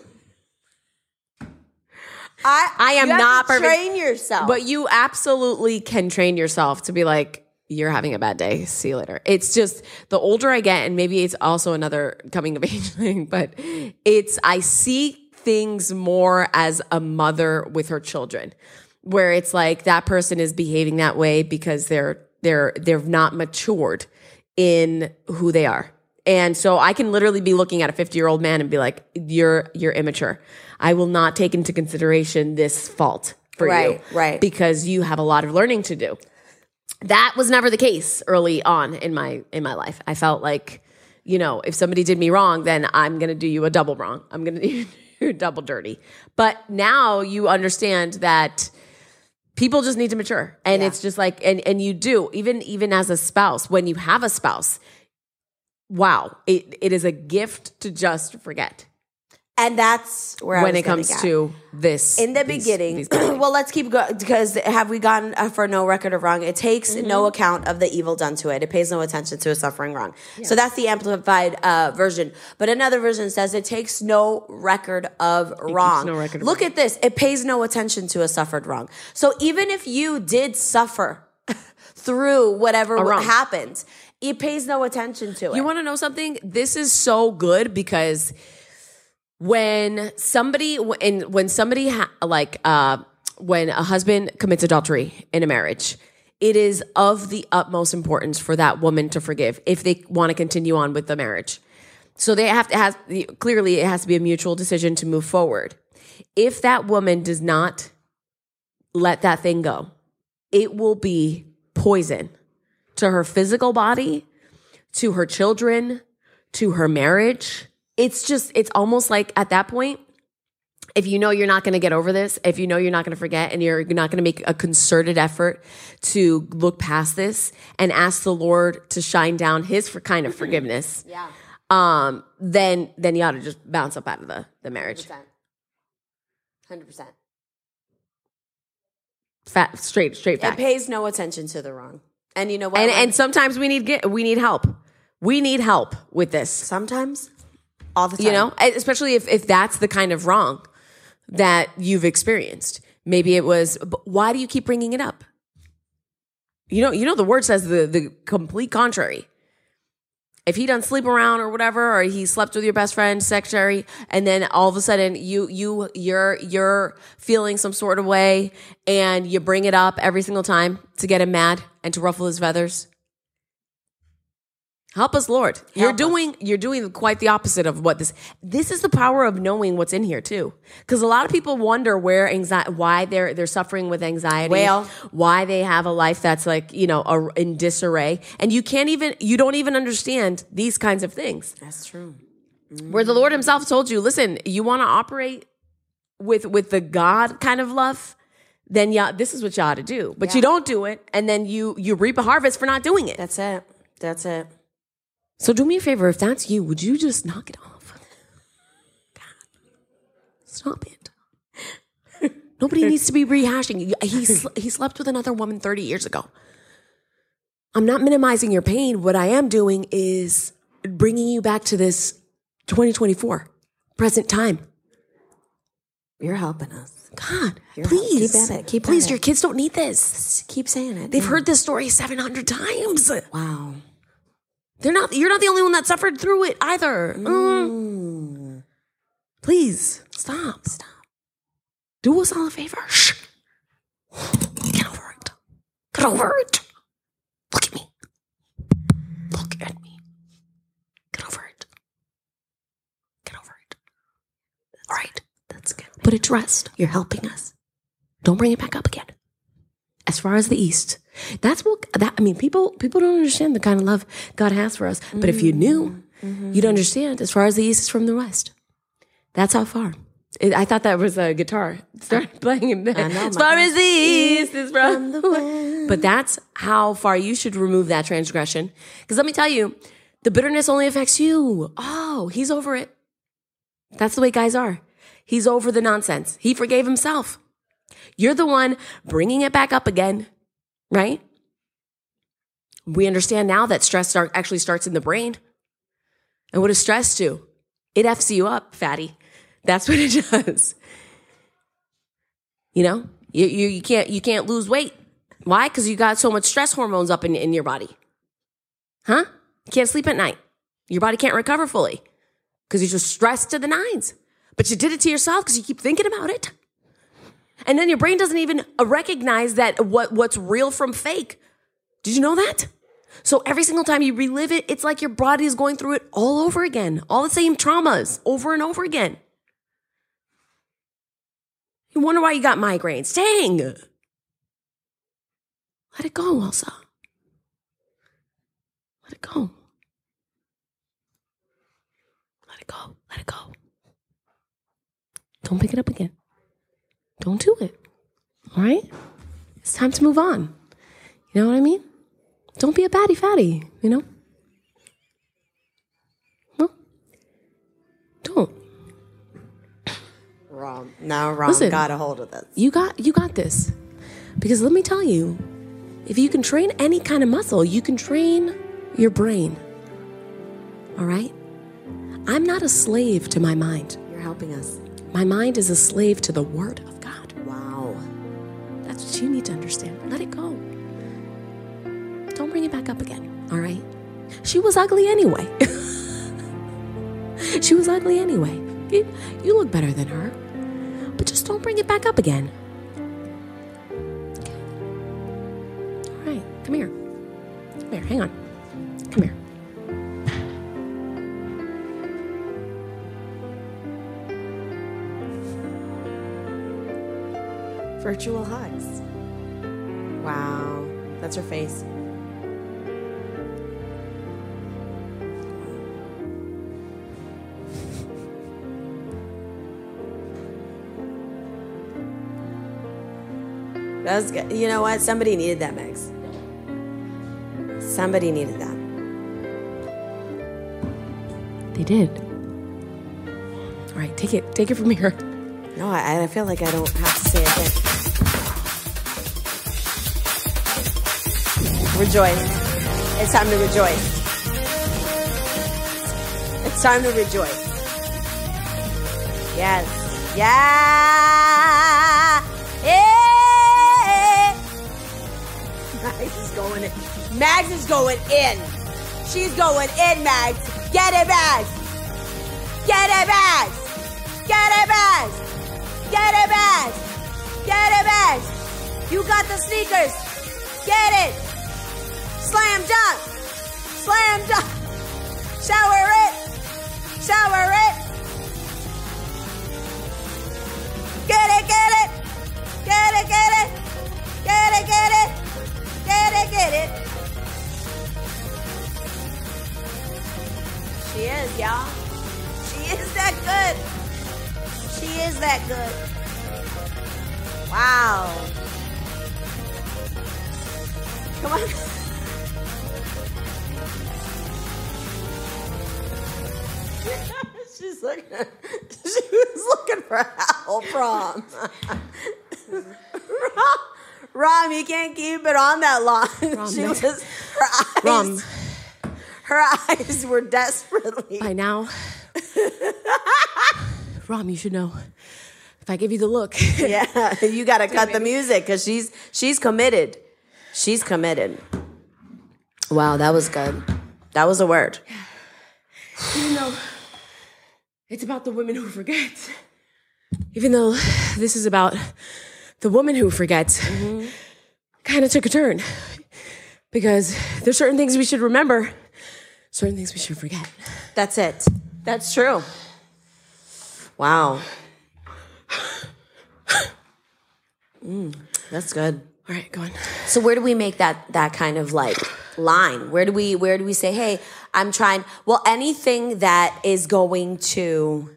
B: I,
C: I am
B: you
C: not perfect.
B: Train yourself,
C: But you absolutely can train yourself to be like, you're having a bad day. See you later. It's just the older I get, and maybe it's also another coming of *laughs* age thing, but it's, I see things more as a mother with her children, where it's like that person is behaving that way because they're, they're, they're not matured in who they are. And so I can literally be looking at a 50 year old man and be like, you're, you're immature. I will not take into consideration this fault for you.
B: Right, right.
C: Because you have a lot of learning to do. That was never the case early on in my, in my life. I felt like, you know, if somebody did me wrong, then I'm going to do you a double wrong. I'm going *laughs* to do you double dirty. But now you understand that people just need to mature. And it's just like and and you do even even as a spouse when you have a spouse wow it, it is a gift to just forget
B: and that's where I
C: when it comes
B: at.
C: to this
B: in the
C: these-
B: beginning
C: these- *clears throat*
B: well let's keep going because have we gotten uh, for no record of wrong? It takes
C: Mm-hmm.
B: no account of the evil done to it. It pays no attention to a suffering wrong. So that's the amplified uh, version. But another version says it takes no record of wrong.
C: no record of
B: look at this. It pays no attention to a suffered wrong. So even if you did suffer *laughs* through whatever
C: wrong.
B: happened it pays no attention to it
C: You want to know something? This is so good because when somebody when when somebody ha- like uh when a husband commits adultery in a marriage, it is of the utmost importance for that woman to forgive if they want to continue on with the marriage. So they have to have clearly it has to be a mutual decision to move forward. If that woman does not let that thing go, it will be poison to her physical body, to her children, to her marriage. It's just, it's almost like at that point, if you know you're not going to get over this, if you know you're not going to forget and you're not going to make a concerted effort to look past this and ask the Lord to shine down his for kind of forgiveness,
B: Yeah.
C: um, then then you ought to just bounce up out of the, the marriage.
B: 100%.
C: Fat, straight, straight
B: It pays no attention to the wrong. And you know what?
C: and and sometimes we need get we need help. We need help with this.
B: sometimes, all the time.
C: You know, especially if if that's the kind of wrong that you've experienced. Maybe it was. But why do you keep bringing it up? You know, you know the word says the the complete contrary. If he doesn't sleep around or whatever, or he slept with your best friend, secretary, and then all of a sudden you you you're you're feeling some sort of way, and you bring it up every single time to get him mad and to ruffle his feathers. Help us, Lord. you're
B: Help us.
C: doing you're doing quite the opposite of what this. This is the power of knowing what's in here too, because a lot of people wonder where anxiety, why they're they're suffering with anxiety,
B: Well.
C: why they have a life that's like you know a, in disarray, and you can't even you don't even understand these kinds of things.
B: That's true.
C: Where the Lord Himself told you, listen, you want to operate with with the God kind of love, then yeah, this is what you ought to do. But you don't do it, and then you you reap a harvest for not doing it.
B: That's it. That's it.
C: So do me a favor, if that's you, would you just knock it off? God, stop it. *laughs* Nobody needs to be rehashing. He sl- he slept with another woman 30 years ago. I'm not minimizing your pain. What I am doing is bringing you back to this 2024 present time.
B: You're helping us.
C: God,
B: You're-
C: please,
B: keep at it, keep at
C: please.
B: it.
C: Your kids don't need this.
B: Keep saying it.
C: They've
B: Yeah.
C: heard this story 700 times.
B: Wow.
C: They're not. You're not the only one that suffered through it either. Mm.
B: Mm.
C: Please stop. Stop. Do us all a favor. Shh. Get over it. Get over it. Look at me. Look at me. Get over it. Get over it. All right.
B: That's good.
C: Put it to rest.
B: You're helping us.
C: Don't bring it back up again. As far as the east, that's what that. I mean, people people don't understand the kind of love God has for us. But if you knew, mm-hmm. Mm-hmm. you'd understand. As far as the east is from the west, that's how far. It, I thought that was a guitar. *laughs* Start playing it. As far as the east is from
B: the
C: the west. But that's how far you should remove that transgression. Because let me tell you, the bitterness only affects you. Oh, he's over it. That's the way guys are. He's over the nonsense. He forgave himself. You're the one bringing it back up again, right? We understand now that stress start, actually starts in the brain. And what does stress do? It F's you up, fatty. That's what it *laughs* does. You know, you, you, you can't you can't lose weight. Why? Because you got so much stress hormones up in, in your body. Huh? You can't sleep at night. Your body can't recover fully because you're just stressed to the nines. But you did it to yourself because you keep thinking about it. And then your brain doesn't even recognize that what, what's real from fake. Did you know that? So every single time you relive it, it's like your body is going through it all over again, all the same traumas over and over again. You wonder why you got migraines. Dang. Let it go, Elsa. Let it go. Let it go. Let it go. Don't pick it up again. Don't do it. All right? It's time to move on. You know what I mean? Don't be a batty fatty, you know? No. Don't.
B: Wrong. Now wrong.
C: Listen.
B: got a hold of this.
C: You got you got this. Because let me tell you, if you can train any kind of muscle, you can train your brain. All right? I'm not a slave to my mind.
B: You're helping us.
C: My mind is a slave to the word of. You need to understand. Let it go. Don't bring it back up again. All right? She was ugly anyway. *laughs* she was ugly anyway. You, you look better than her. But just don't bring it back up again. Okay. All right. Come here. Come here. Hang on. Come here.
B: Virtual hugs. Wow, that's her face. That was good. You know what? Somebody needed that, Megs. Somebody needed that.
C: They did. All right, take it. Take it from here. *laughs*
B: No, I, I feel like I don't have to say it. Rejoice. It's time to rejoice. It's time to rejoice. Yes. Yeah. Yeah. Mags is going in. Mags is going in. She's going in, Mags. Get it, Mags. Get it, Mags. Get it, Mags. Get it, Mags. Get it, Mags. You got the sneakers. Get it. Slam dunk. Slam dunk. Shower it. Shower it. Get it, get it. Get it, get it. Get it, get it. Get it, get it. She is, y'all. She is that good. She is that good. Wow. Come on. Looking. *laughs* She was looking for help, Rom. Rom, *laughs* Rom, you can't keep it on that long. she
C: Rom.
B: was. Her eyes.
C: Rom.
B: Her eyes were desperately.
C: By now, Rom, you should know. If I give you the look, *laughs*
B: Yeah, you got to cut the music because she's she's committed. She's committed. Wow, that was good. That was a word.
C: even though it's about the women who forget, even though this is about the woman who forgets, kind of took a turn because there's certain things we should remember, certain things we should forget.
B: That's it. That's true. Wow. Mm, that's good.
C: All right, go on.
B: So where do we make that that kind of like line? Where do we where do we say, "Hey, I'm trying." Well, anything that is going to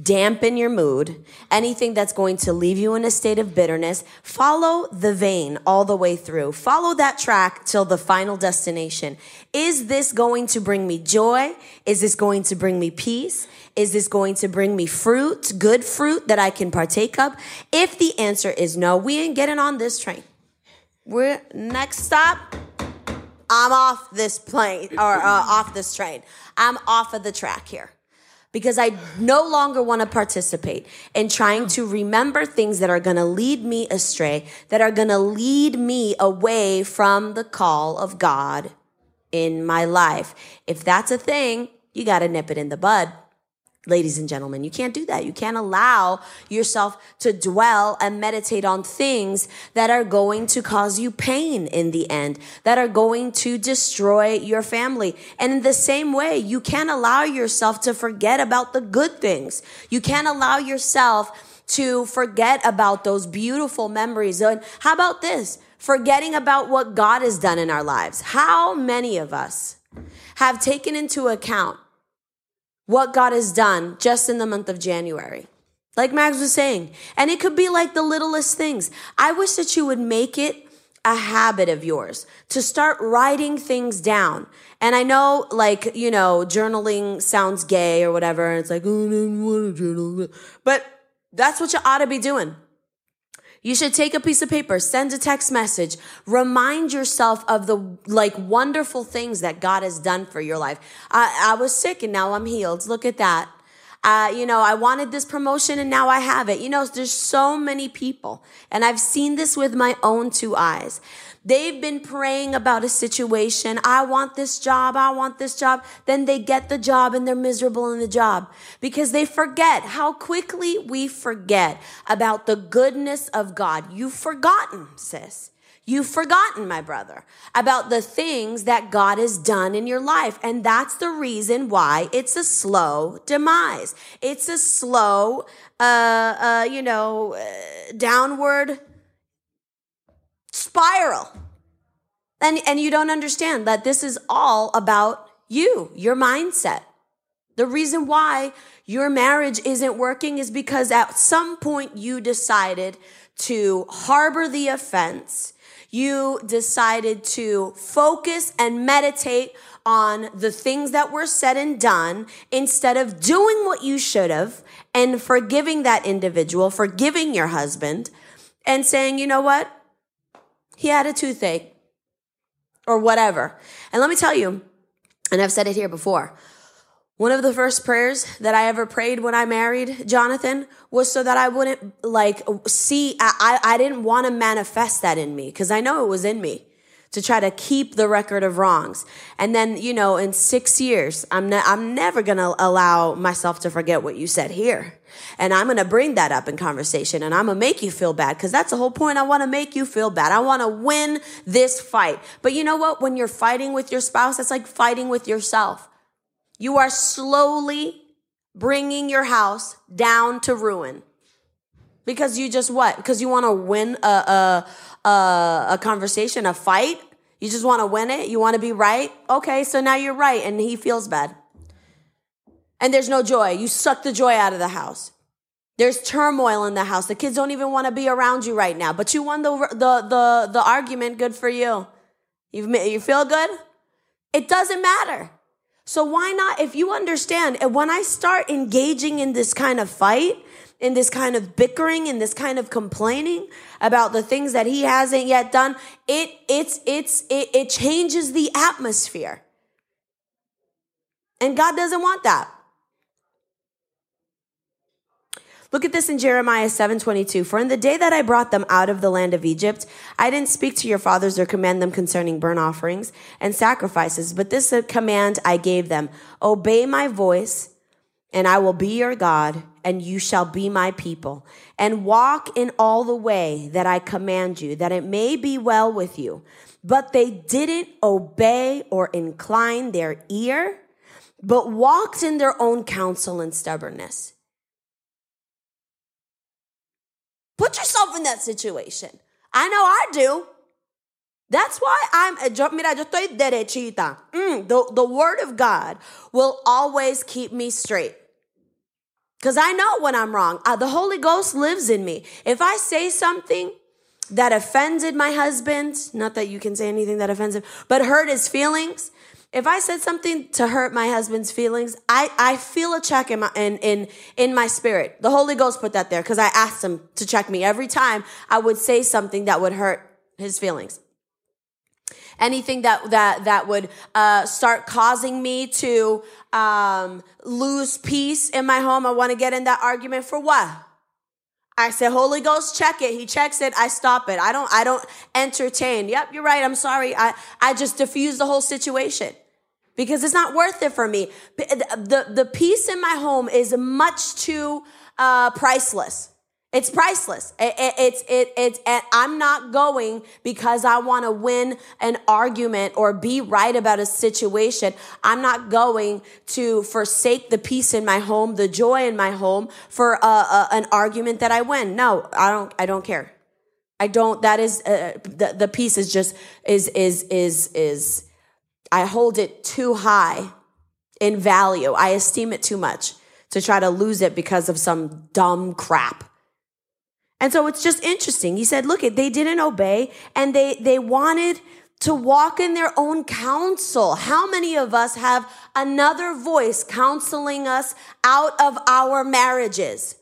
B: dampen your mood, anything that's going to leave you in a state of bitterness, follow the vein all the way through. Follow that track till the final destination. Is this going to bring me joy? Is this going to bring me peace? Is this going to bring me fruit, good fruit that I can partake of? If the answer is no, we ain't getting on this train. We're next stop. I'm off this plane or uh, off this train. I'm off of the track here because I no longer want to participate in trying to remember things that are going to lead me astray, that are going to lead me away from the call of God in my life. If that's a thing, you got to nip it in the bud. Ladies and gentlemen, you can't do that. You can't allow yourself to dwell and meditate on things that are going to cause you pain in the end, that are going to destroy your family. And in the same way, you can't allow yourself to forget about the good things. You can't allow yourself to forget about those beautiful memories. And how about this? Forgetting about what God has done in our lives. How many of us have taken into account what God has done just in the month of January. Like Mags was saying. And it could be like the littlest things. I wish that you would make it a habit of yours to start writing things down. And I know, like, you know, journaling sounds gay or whatever. And it's like, oh, I don't want to journal. But that's what you ought to be doing. You should take a piece of paper, send a text message, remind yourself of the like wonderful things that God has done for your life. I, I was sick and now I'm healed. Look at that. Uh, you know, I wanted this promotion and now I have it. You know, there's so many people, and I've seen this with my own two eyes. They've been praying about a situation. I want this job. I want this job. Then they get the job and they're miserable in the job because they forget how quickly we forget about the goodness of God. You've forgotten, sis. You've forgotten, my brother, about the things that God has done in your life. And that's the reason why it's a slow demise. It's a slow, uh, uh, you know, uh, downward spiral. And, and you don't understand that this is all about you, your mindset. The reason why your marriage isn't working is because at some point you decided to harbor the offense. You decided to focus and meditate on the things that were said and done instead of doing what you should have and forgiving that individual, forgiving your husband, and saying, you know what? He had a toothache or whatever. And let me tell you, and I've said it here before. One of the first prayers that I ever prayed when I married Jonathan was so that I wouldn't like see, I, I, didn't want to manifest that in me because I know it was in me to try to keep the record of wrongs. And then, you know, in six years, I'm, ne- I'm never going to allow myself to forget what you said here. And I'm going to bring that up in conversation and I'm going to make you feel bad because that's the whole point. I want to make you feel bad. I want to win this fight. But you know what? When you're fighting with your spouse, it's like fighting with yourself. You are slowly bringing your house down to ruin. Because you just what? Because you want to win a, a, a, a conversation, a fight? You just want to win it? You want to be right? Okay, so now you're right and he feels bad. And there's no joy. You suck the joy out of the house. There's turmoil in the house. The kids don't even want to be around you right now. But you won the the the, the argument. Good for you. You you feel good? It doesn't matter. So why not, if you understand, and when I start engaging in this kind of fight, in this kind of bickering, in this kind of complaining about the things that he hasn't yet done, it, it's, it's, it, it changes the atmosphere. And God doesn't want that. Look at this in Jeremiah 7:22. For in the day that I brought them out of the land of Egypt, I didn't speak to your fathers or command them concerning burnt offerings and sacrifices, but this command I gave them: Obey my voice, and I will be your God, and you shall be my people, and walk in all the way that I command you, that it may be well with you. But they didn't obey or incline their ear, but walked in their own counsel and stubbornness. Put yourself in that situation. I know I do. That's why I'm, mira, yo estoy derechita. Mm, the, the word of God will always keep me straight. Because I know when I'm wrong. Uh, the Holy Ghost lives in me. If I say something that offended my husband, not that you can say anything that offends him, but hurt his feelings, if I said something to hurt my husband's feelings, I, I feel a check in my in, in in my spirit. The Holy Ghost put that there because I asked him to check me every time I would say something that would hurt his feelings. Anything that that that would uh, start causing me to um, lose peace in my home. I want to get in that argument for what? I said, Holy Ghost, check it. He checks it. I stop it. I don't, I don't entertain. Yep, you're right. I'm sorry. I, I just diffuse the whole situation because it's not worth it for me. The, the peace in my home is much too uh, priceless. It's priceless. It, it, it's it, it's and I'm not going because I want to win an argument or be right about a situation. I'm not going to forsake the peace in my home, the joy in my home for a, a, an argument that I win. No, I don't. I don't care. I don't. That is uh, the the peace is just is is is is I hold it too high in value. I esteem it too much to try to lose it because of some dumb crap. And so it's just interesting. He said, look, they didn't obey and they, they wanted to walk in their own counsel. How many of us have another voice counseling us out of our marriages?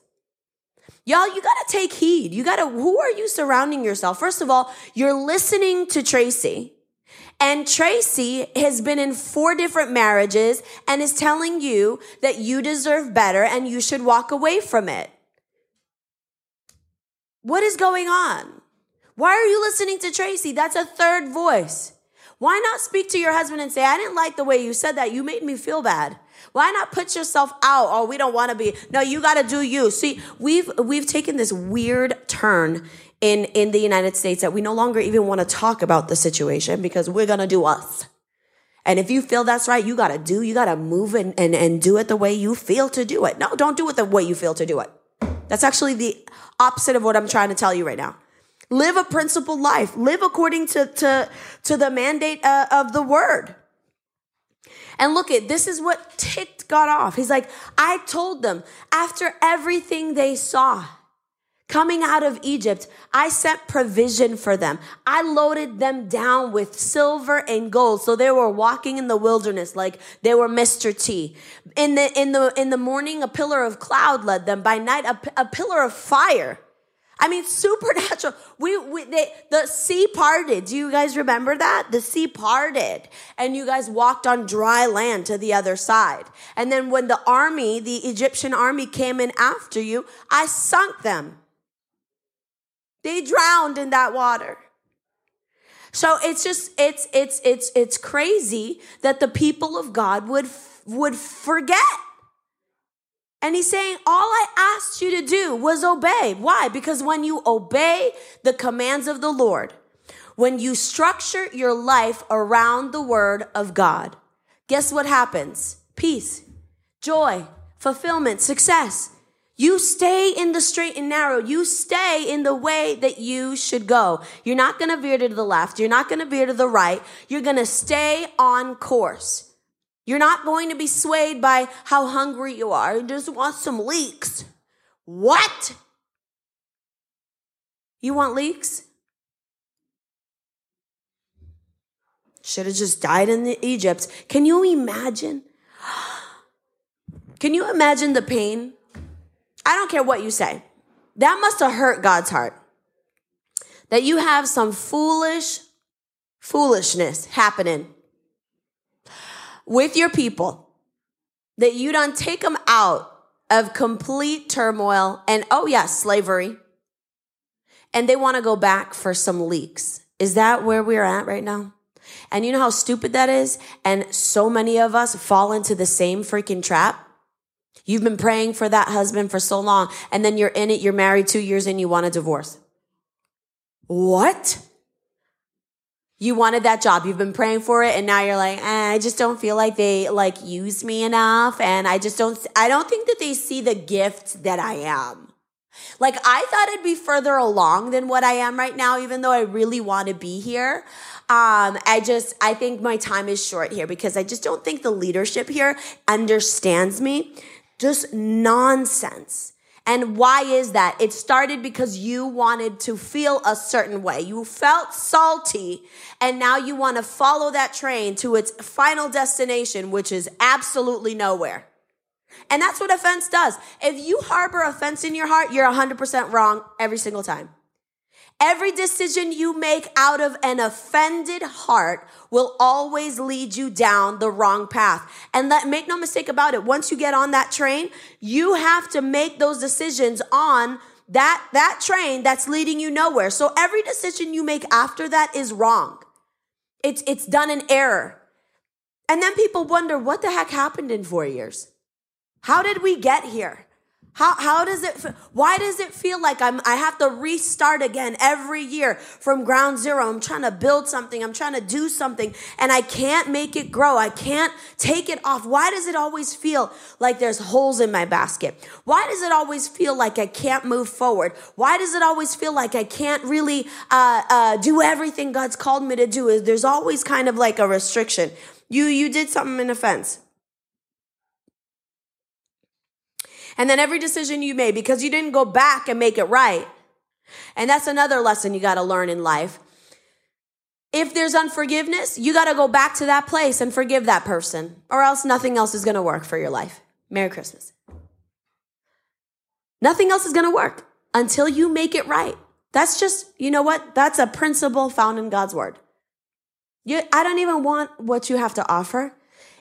B: Y'all, you gotta take heed. You gotta, who are you surrounding yourself? First of all, you're listening to Tracy. And Tracy has been in four different marriages and is telling you that you deserve better and you should walk away from it. What is going on? Why are you listening to Tracy? That's a third voice. Why not speak to your husband and say, I didn't like the way you said that. You made me feel bad. Why not put yourself out? Oh, we don't want to be. No, you got to do you. See, we've we've taken this weird turn in in the United States that we no longer even want to talk about the situation because we're gonna do us. And if you feel that's right, you gotta do, you gotta move and, and, and do it the way you feel to do it. No, don't do it the way you feel to do it. That's actually the opposite of what I'm trying to tell you right now. Live a principled life. Live according to, to, to the mandate uh, of the word. And look at this is what ticked God off. He's like, I told them after everything they saw coming out of Egypt, I sent provision for them. I loaded them down with silver and gold. So they were walking in the wilderness like they were Mr. T. In the, in the, in the morning, a pillar of cloud led them. By night, a, a pillar of fire. I mean, *laughs* supernatural. We, we they, the sea parted. Do you guys remember that? The sea parted and you guys walked on dry land to the other side. And then when the army, the Egyptian army came in after you, I sunk them. They drowned in that water. So it's just it's it's it's it's crazy that the people of God would would forget. And he's saying, All I asked you to do was obey. Why? Because when you obey the commands of the Lord, when you structure your life around the word of God, guess what happens? Peace, joy, fulfillment, success. You stay in the straight and narrow. You stay in the way that you should go. You're not going to veer to the left. You're not going to veer to the right. You're going to stay on course. You're not going to be swayed by how hungry you are. You just want some leeks. What? You want leeks? Should have just died in the Egypt. Can you imagine? *gasps* Can you imagine the pain I don't care what you say. That must have hurt God's heart. That you have some foolish foolishness happening with your people. That you don't take them out of complete turmoil and, oh, yeah, slavery. And they want to go back for some leeks. Is that where we're at right now? And you know how stupid that is? And so many of us fall into the same freaking trap. You've been praying for that husband for so long, and then you're in it, you're married two years and you want a divorce. What? You wanted that job. You've been praying for it, and now you're like, eh, I just don't feel like they like use me enough, and I just don't. I don't think that they see the gift that I am. Like I thought I'd be further along than what I am right now, even though I really want to be here. Um, I just, I think my time is short here because I just don't think the leadership here understands me. Just nonsense. And why is that? It started because you wanted to feel a certain way. You felt salty, and now you want to follow that train to its final destination, which is absolutely nowhere. And that's what offense does. If you harbor offense in your heart, you're 100% wrong every single time. Every decision you make out of an offended heart will always lead you down the wrong path. And let, make no mistake about it. Once you get on that train, you have to make those decisions on that, that train that's leading you nowhere. So every decision you make after that is wrong. It's, it's done in error. And then people wonder what the heck happened in four years? How did we get here? How, how does it, why does it feel like I'm, I have to restart again every year from ground zero? I'm trying to build something. I'm trying to do something and I can't make it grow. I can't take it off. Why does it always feel like there's holes in my basket? Why does it always feel like I can't move forward? Why does it always feel like I can't really, uh, uh, do everything God's called me to do? Is there's always kind of like a restriction. You, you did something in offense. And then every decision you made, because you didn't go back and make it right. And that's another lesson you got to learn in life. If there's unforgiveness, you got to go back to that place and forgive that person, or else nothing else is going to work for your life. Merry Christmas. Nothing else is going to work until you make it right. That's just, you know what? That's a principle found in God's word. You, I don't even want what you have to offer.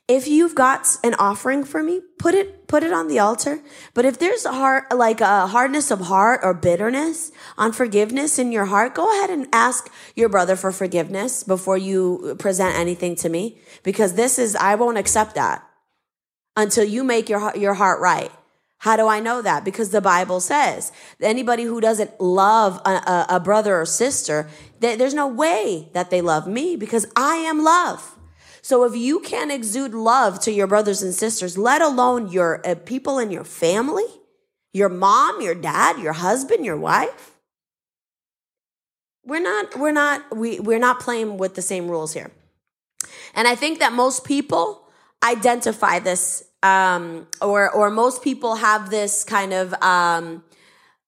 B: If you've got an offering for me, put it put it on the altar. But if there's a heart like a hardness of heart or bitterness, unforgiveness in your heart, go ahead and ask your brother for forgiveness before you present anything to me because this is I won't accept that until you make your your heart right. How do I know that? Because the Bible says anybody who doesn't love a, a, a brother or sister, there's no way that they love me because I am love. So if you can't exude love to your brothers and sisters, let alone your uh, people in your family, your mom, your dad, your husband, your wife, we're not we're not we we're not playing with the same rules here. And I think that most people identify this, um, or or most people have this kind of um,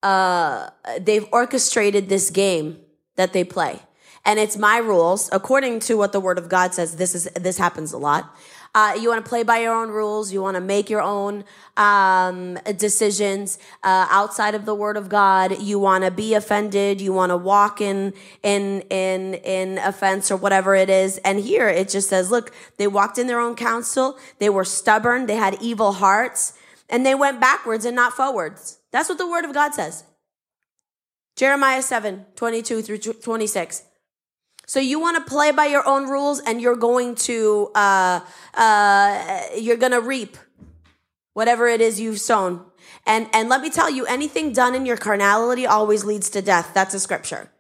B: uh, they've orchestrated this game that they play, and it's my rules according to what the Word of God says. This is this happens a lot. Uh, you want to play by your own rules. You want to make your own um, decisions uh, outside of the Word of God. You want to be offended. You want to walk in in in in offense or whatever it is. And here it just says, look, they walked in their own counsel. They were stubborn. They had evil hearts, and they went backwards and not forwards. That's what the Word of God says. Jeremiah 7, 22 through 26. So you want to play by your own rules and you're going to, uh, uh, you're going to reap whatever it is you've sown. And, and let me tell you, anything done in your carnality always leads to death. That's a scripture.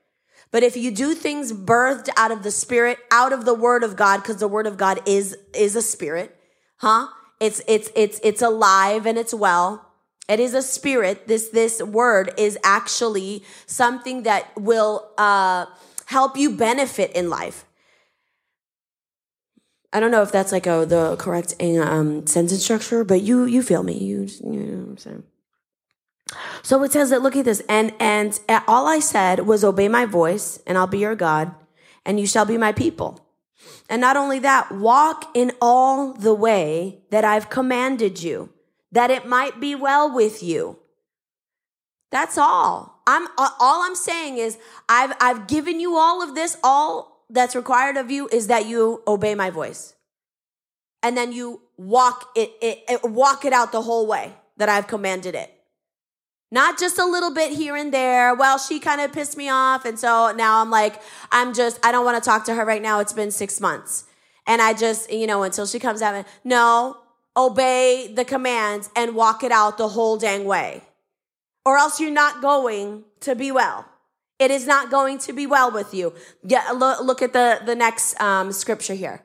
B: But if you do things birthed out of the spirit, out of the word of God, because the word of God is, is a spirit, huh? It's, it's, it's, it's alive and it's well. It is a spirit. This, this word is actually something that will, uh, help you benefit in life. I don't know if that's like a the correct um, sentence structure, but you you feel me. You, you know what I'm saying. So it says that look at this, and and all I said was obey my voice, and I'll be your God, and you shall be my people. And not only that, walk in all the way that I've commanded you, that it might be well with you. That's all. I'm all I'm saying is I've I've given you all of this. All that's required of you is that you obey my voice. And then you walk it, it, it walk it out the whole way that I've commanded it. Not just a little bit here and there. Well, she kind of pissed me off. And so now I'm like, I'm just, I don't want to talk to her right now. It's been six months. And I just, you know, until she comes out, and, no, obey the commands and walk it out the whole dang way or else you're not going to be well. It is not going to be well with you. Yeah, look, look at the, the next um, scripture here.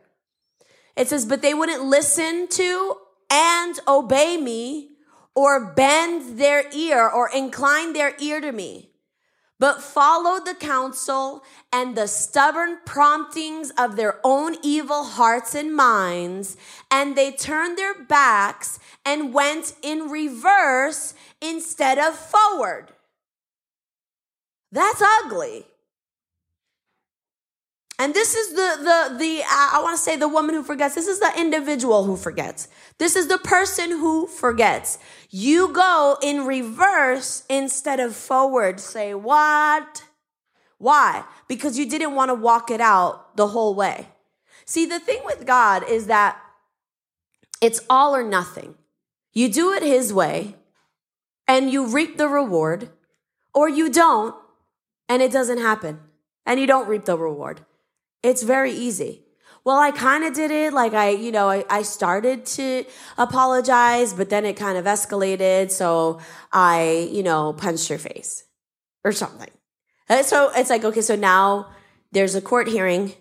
B: It says, But they wouldn't listen to and obey me or bend their ear or incline their ear to me, but followed the counsel and the stubborn promptings of their own evil hearts and minds, and they turned their backs and went in reverse instead of forward. That's ugly. And this is the the the I want to say the woman who forgets. This is the individual who forgets. This is the person who forgets. You go in reverse instead of forward. Say what? Why? Because you didn't want to walk it out the whole way. See, the thing with God is that it's all or nothing. You do it his way and you reap the reward, or you don't and it doesn't happen and you don't reap the reward. It's very easy. Well, I kind of did it. Like I, you know, I, I started to apologize, but then it kind of escalated. So I, you know, punched your face or something. And so it's like, okay, so now there's a court hearing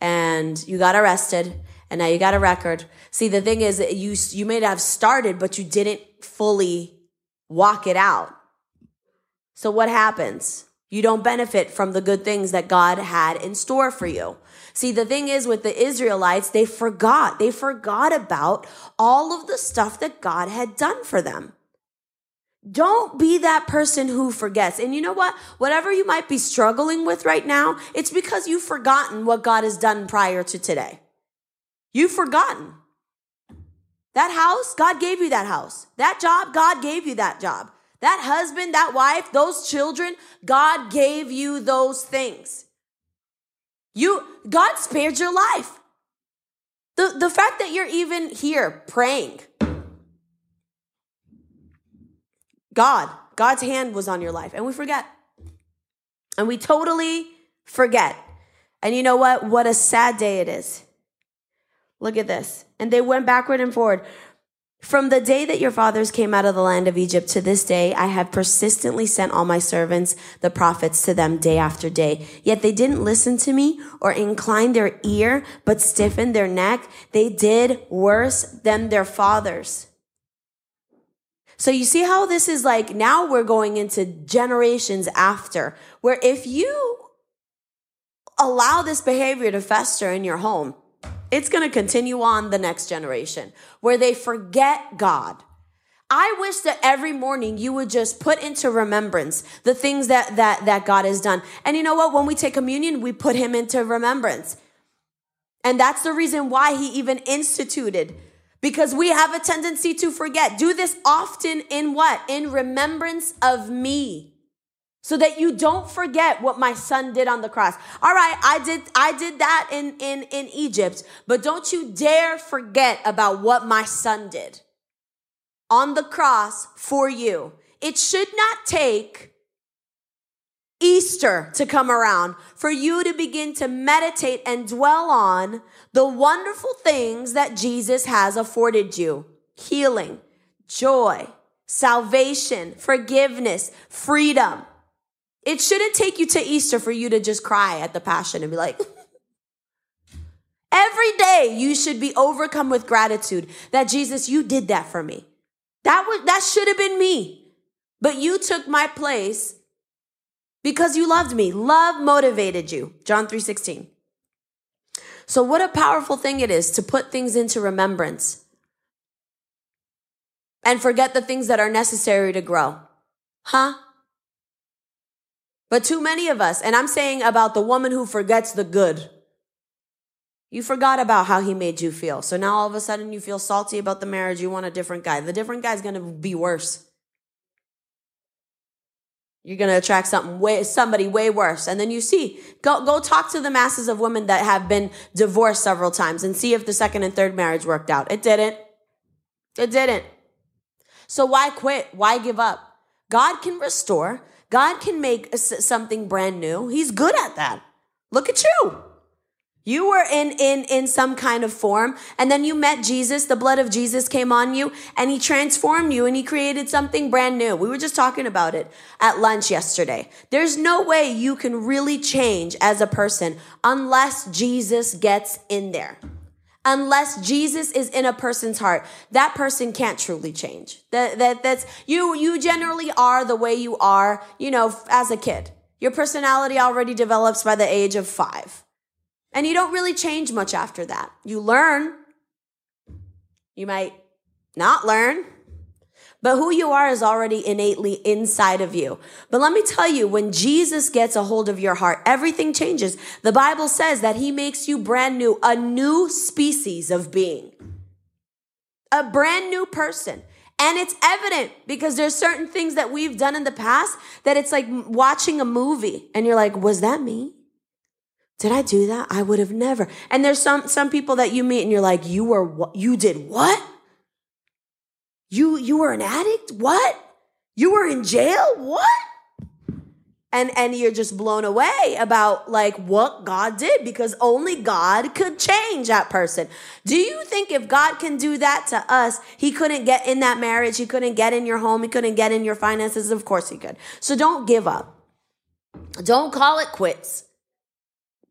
B: and you got arrested and now you got a record. See, the thing is you you may have started, but you didn't fully walk it out. So what happens? You don't benefit from the good things that God had in store for you. See, the thing is with the Israelites, they forgot. They forgot about all of the stuff that God had done for them. Don't be that person who forgets. And you know what? Whatever you might be struggling with right now, it's because you've forgotten what God has done prior to today. You've forgotten. That house, God gave you that house. That job, God gave you that job. That husband, that wife, those children, God gave you those things. You, God spared your life. The, the fact that you're even here praying, God, God's hand was on your life, and we forget. And we totally forget. And you know what? What a sad day it is. Look at this. And they went backward and forward. From the day that your fathers came out of the land of Egypt to this day, I have persistently sent all my servants, the prophets, to them day after day. Yet they didn't listen to me or incline their ear, but stiffened their neck. They did worse than their fathers. So you see how this is like now we're going into generations after, where if you allow this behavior to fester in your home, It's going to continue on the next generation where they forget God. I wish that every morning you would just put into remembrance the things that that that God has done. And you know what? When we take communion, we put him into remembrance. And that's the reason why he even instituted because we have a tendency to forget. Do this often in what? In remembrance of me. So that you don't forget what my son did on the cross. All right, I did I did that in in in Egypt, but don't you dare forget about what my son did on the cross for you. It should not take Easter to come around for you to begin to meditate and dwell on the wonderful things that Jesus has afforded you healing, joy, salvation, forgiveness, freedom. It shouldn't take you to Easter for you to just cry at the passion and be like, *laughs* Every day you should be overcome with gratitude that Jesus, you did that for me. That was that should have been me. But you took my place because you loved me. Love motivated you. John 3:16. So what a powerful thing it is to put things into remembrance and forget the things that are necessary to grow. Huh? But too many of us, and I'm saying about the woman who forgets the good. You forgot about how he made you feel. So now all of a sudden you feel salty about the marriage. You want a different guy. The different guy's going to be worse. You're going to attract something way, somebody way worse. And then you see, go, go talk to the masses of women that have been divorced several times and see if the second and third marriage worked out. It didn't. It didn't. So why quit? Why give up? God can restore. God can make something brand new. He's good at that. Look at you. You were in, in, in some kind of form, and then you met Jesus. The blood of Jesus came on you, and he transformed you, and he created something brand new. We were just talking about it at lunch yesterday. There's no way you can really change as a person unless Jesus gets in there. Unless Jesus is in a person's heart, that person can't truly change. That, that, that's, you, you generally are the way you are, you know, as a kid. Your personality already develops by the age of five. And you don't really change much after that. You learn. You might not learn, but who you are is already innately inside of you. But let me tell you, when Jesus gets a hold of your heart, everything changes. The Bible says that he makes you brand new, a new species of being, a brand new person. And it's evident because there's certain things that we've done in the past that it's like watching a movie and you're like, was that me? Did I do that? I would have never. And there's some some people that you meet and you're like, you were? You did what? You you were an addict? What? You were in jail? What? And and you're just blown away about like what God did because only God could change that person. Do you think if God can do that to us, he couldn't get in that marriage, he couldn't get in your home, he couldn't get in your finances? Of course he could. So don't give up. Don't call it quits.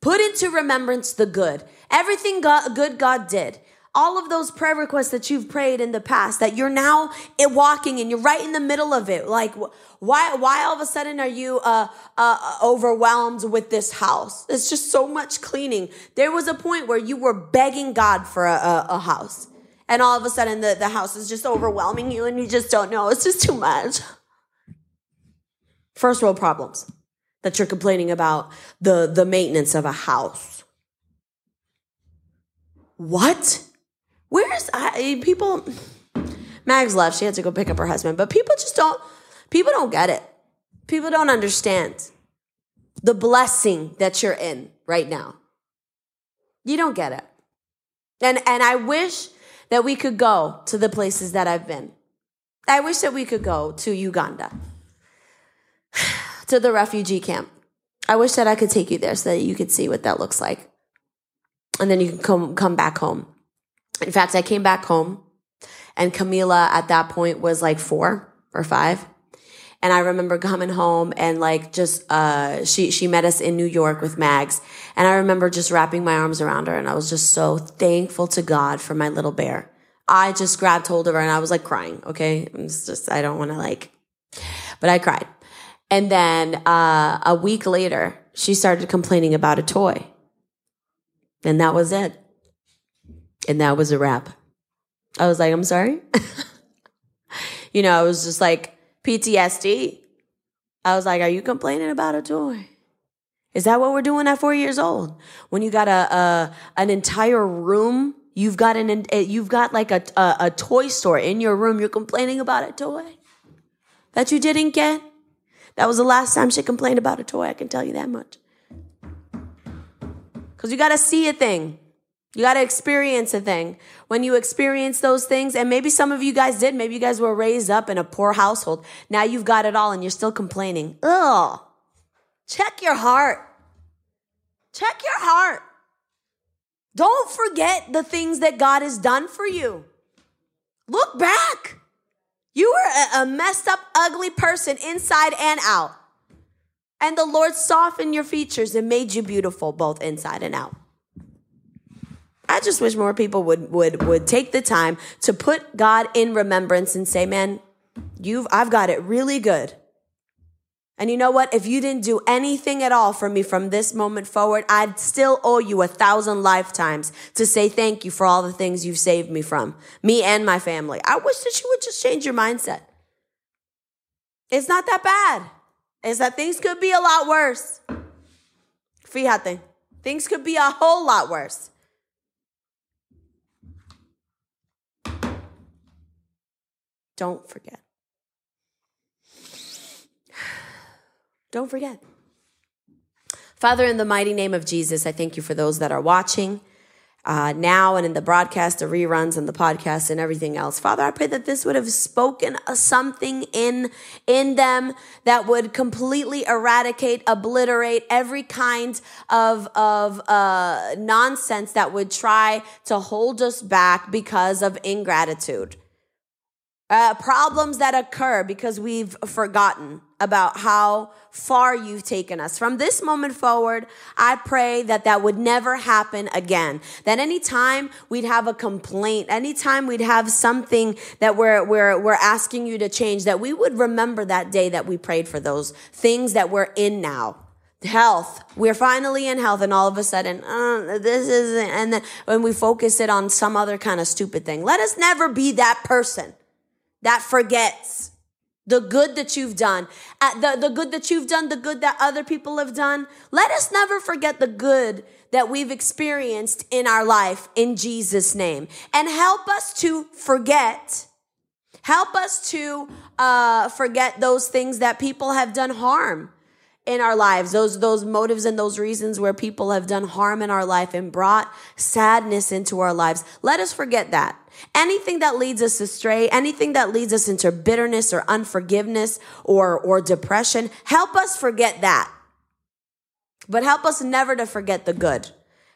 B: Put into remembrance the good. Everything God, good God did. All of those prayer requests that you've prayed in the past that you're now walking and you're right in the middle of it. Like, why, why all of a sudden are you, uh, uh, overwhelmed with this house? It's just so much cleaning. There was a point where you were begging God for a, a, a house. And all of a sudden the, the house is just overwhelming you and you just don't know. It's just too much. First world problems that you're complaining about the, the maintenance of a house. What? Where's I, eh, people? Mags left. She had to go pick up her husband. But people just don't, people don't get it. People don't understand the blessing that you're in right now. You don't get it. And, and I wish that we could go to the places that I've been. I wish that we could go to Uganda *sighs* to the refugee camp. I wish that I could take you there so that you could see what that looks like. And then you can come come back home. In fact, I came back home and Camila at that point was like 4 or 5. And I remember coming home and like just uh she she met us in New York with Mags. And I remember just wrapping my arms around her and I was just so thankful to God for my little bear. I just grabbed hold of her and I was like crying, okay? It's just I don't want to like but I cried. And then uh, a week later, she started complaining about a toy. And that was it. And that was a wrap. I was like, I'm sorry. *laughs* you know, I was just like PTSD. I was like, Are you complaining about a toy? Is that what we're doing at four years old? When you got a, a an entire room, you've got an you've got like a, a a toy store in your room. You're complaining about a toy that you didn't get. That was the last time she complained about a toy. I can tell you that much. Because you got to see a thing. You got to experience a thing. When you experience those things, and maybe some of you guys did, maybe you guys were raised up in a poor household. Now you've got it all and you're still complaining. Ugh. Check your heart. Check your heart. Don't forget the things that God has done for you. Look back. You were a messed up, ugly person inside and out. And the Lord softened your features and made you beautiful both inside and out. I just wish more people would would would take the time to put God in remembrance and say, "Man, you've I've got it really good." And you know what? If you didn't do anything at all for me from this moment forward, I'd still owe you a thousand lifetimes to say thank you for all the things you've saved me from, me and my family. I wish that you would just change your mindset. It's not that bad. It's that things could be a lot worse. Fíjate, things could be a whole lot worse. Don't forget. Don't forget. Father, in the mighty name of Jesus, I thank you for those that are watching uh, now and in the broadcast, the reruns and the podcast and everything else. Father, I pray that this would have spoken something in, in them that would completely eradicate, obliterate every kind of, of uh, nonsense that would try to hold us back because of ingratitude. Uh, problems that occur because we've forgotten about how far you've taken us. From this moment forward, I pray that that would never happen again. That anytime we'd have a complaint, anytime we'd have something that we're, we're, we're asking you to change, that we would remember that day that we prayed for those things that we're in now health we're finally in health and all of a sudden uh, this isn't and then when we focus it on some other kind of stupid thing let us never be that person that forgets the good that you've done, the, the good that you've done, the good that other people have done. Let us never forget the good that we've experienced in our life in Jesus' name. And help us to forget, help us to uh, forget those things that people have done harm in our lives, those, those motives and those reasons where people have done harm in our life and brought sadness into our lives. Let us forget that. Anything that leads us astray, anything that leads us into bitterness or unforgiveness or, or depression, help us forget that. But help us never to forget the good.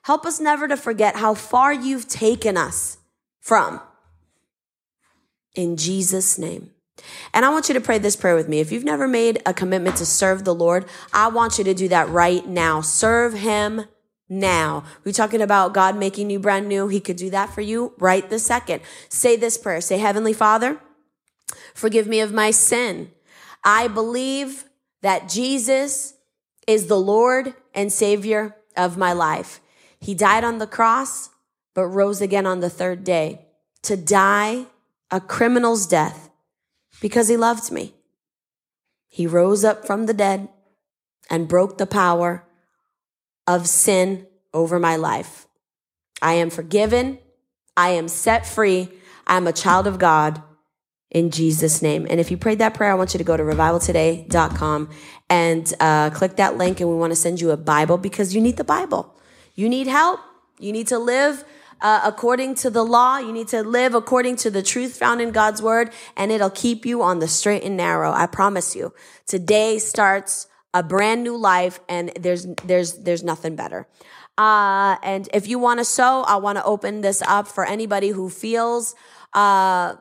B: Help us never to forget how far you've taken us from. In Jesus' name. And I want you to pray this prayer with me. If you've never made a commitment to serve the Lord, I want you to do that right now. Serve Him now. We're talking about God making you brand new. He could do that for you right the second. Say this prayer. Say, Heavenly Father, forgive me of my sin. I believe that Jesus is the Lord and Savior of my life. He died on the cross, but rose again on the third day to die a criminal's death because he loved me. He rose up from the dead and broke the power of sin over my life. I am forgiven. I am set free. I'm a child of God in Jesus' name. And if you prayed that prayer, I want you to go to revivaltoday.com and uh, click that link. And we want to send you a Bible because you need the Bible. You need help. You need to live uh, according to the law. You need to live according to the truth found in God's word, and it'll keep you on the straight and narrow. I promise you. Today starts a brand new life and there's there's there's nothing better. Uh, and if you want to sow, I want to open this up for anybody who feels uh,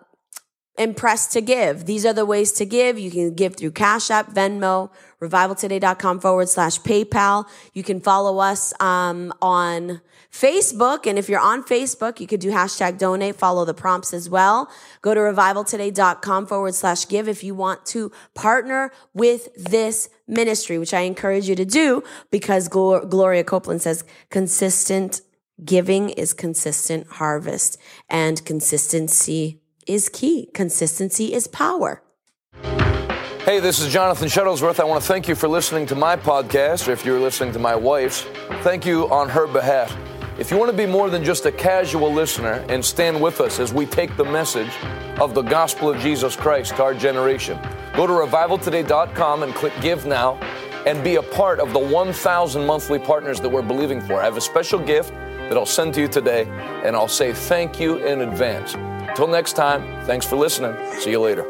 B: impressed to give. These are the ways to give. You can give through Cash App, Venmo, revivaltoday.com forward slash PayPal. You can follow us um, on Facebook. And if you're on Facebook, you could do hashtag donate, follow the prompts as well. Go to revivaltoday.com forward slash give if you want to partner with this ministry, which I encourage you to do because Gloria Copeland says consistent Giving is consistent harvest, and consistency is key. Consistency is power.
E: Hey, this is Jonathan Shuttlesworth. I want to thank you for listening to my podcast, or if you're listening to my wife's, thank you on her behalf. If you want to be more than just a casual listener and stand with us as we take the message of the gospel of Jesus Christ to our generation, go to revivaltoday.com and click Give Now and be a part of the 1,000 monthly partners that we're believing for. I have a special gift that I'll send to you today, and I'll say thank you in advance. Until next time, thanks for listening. See you later.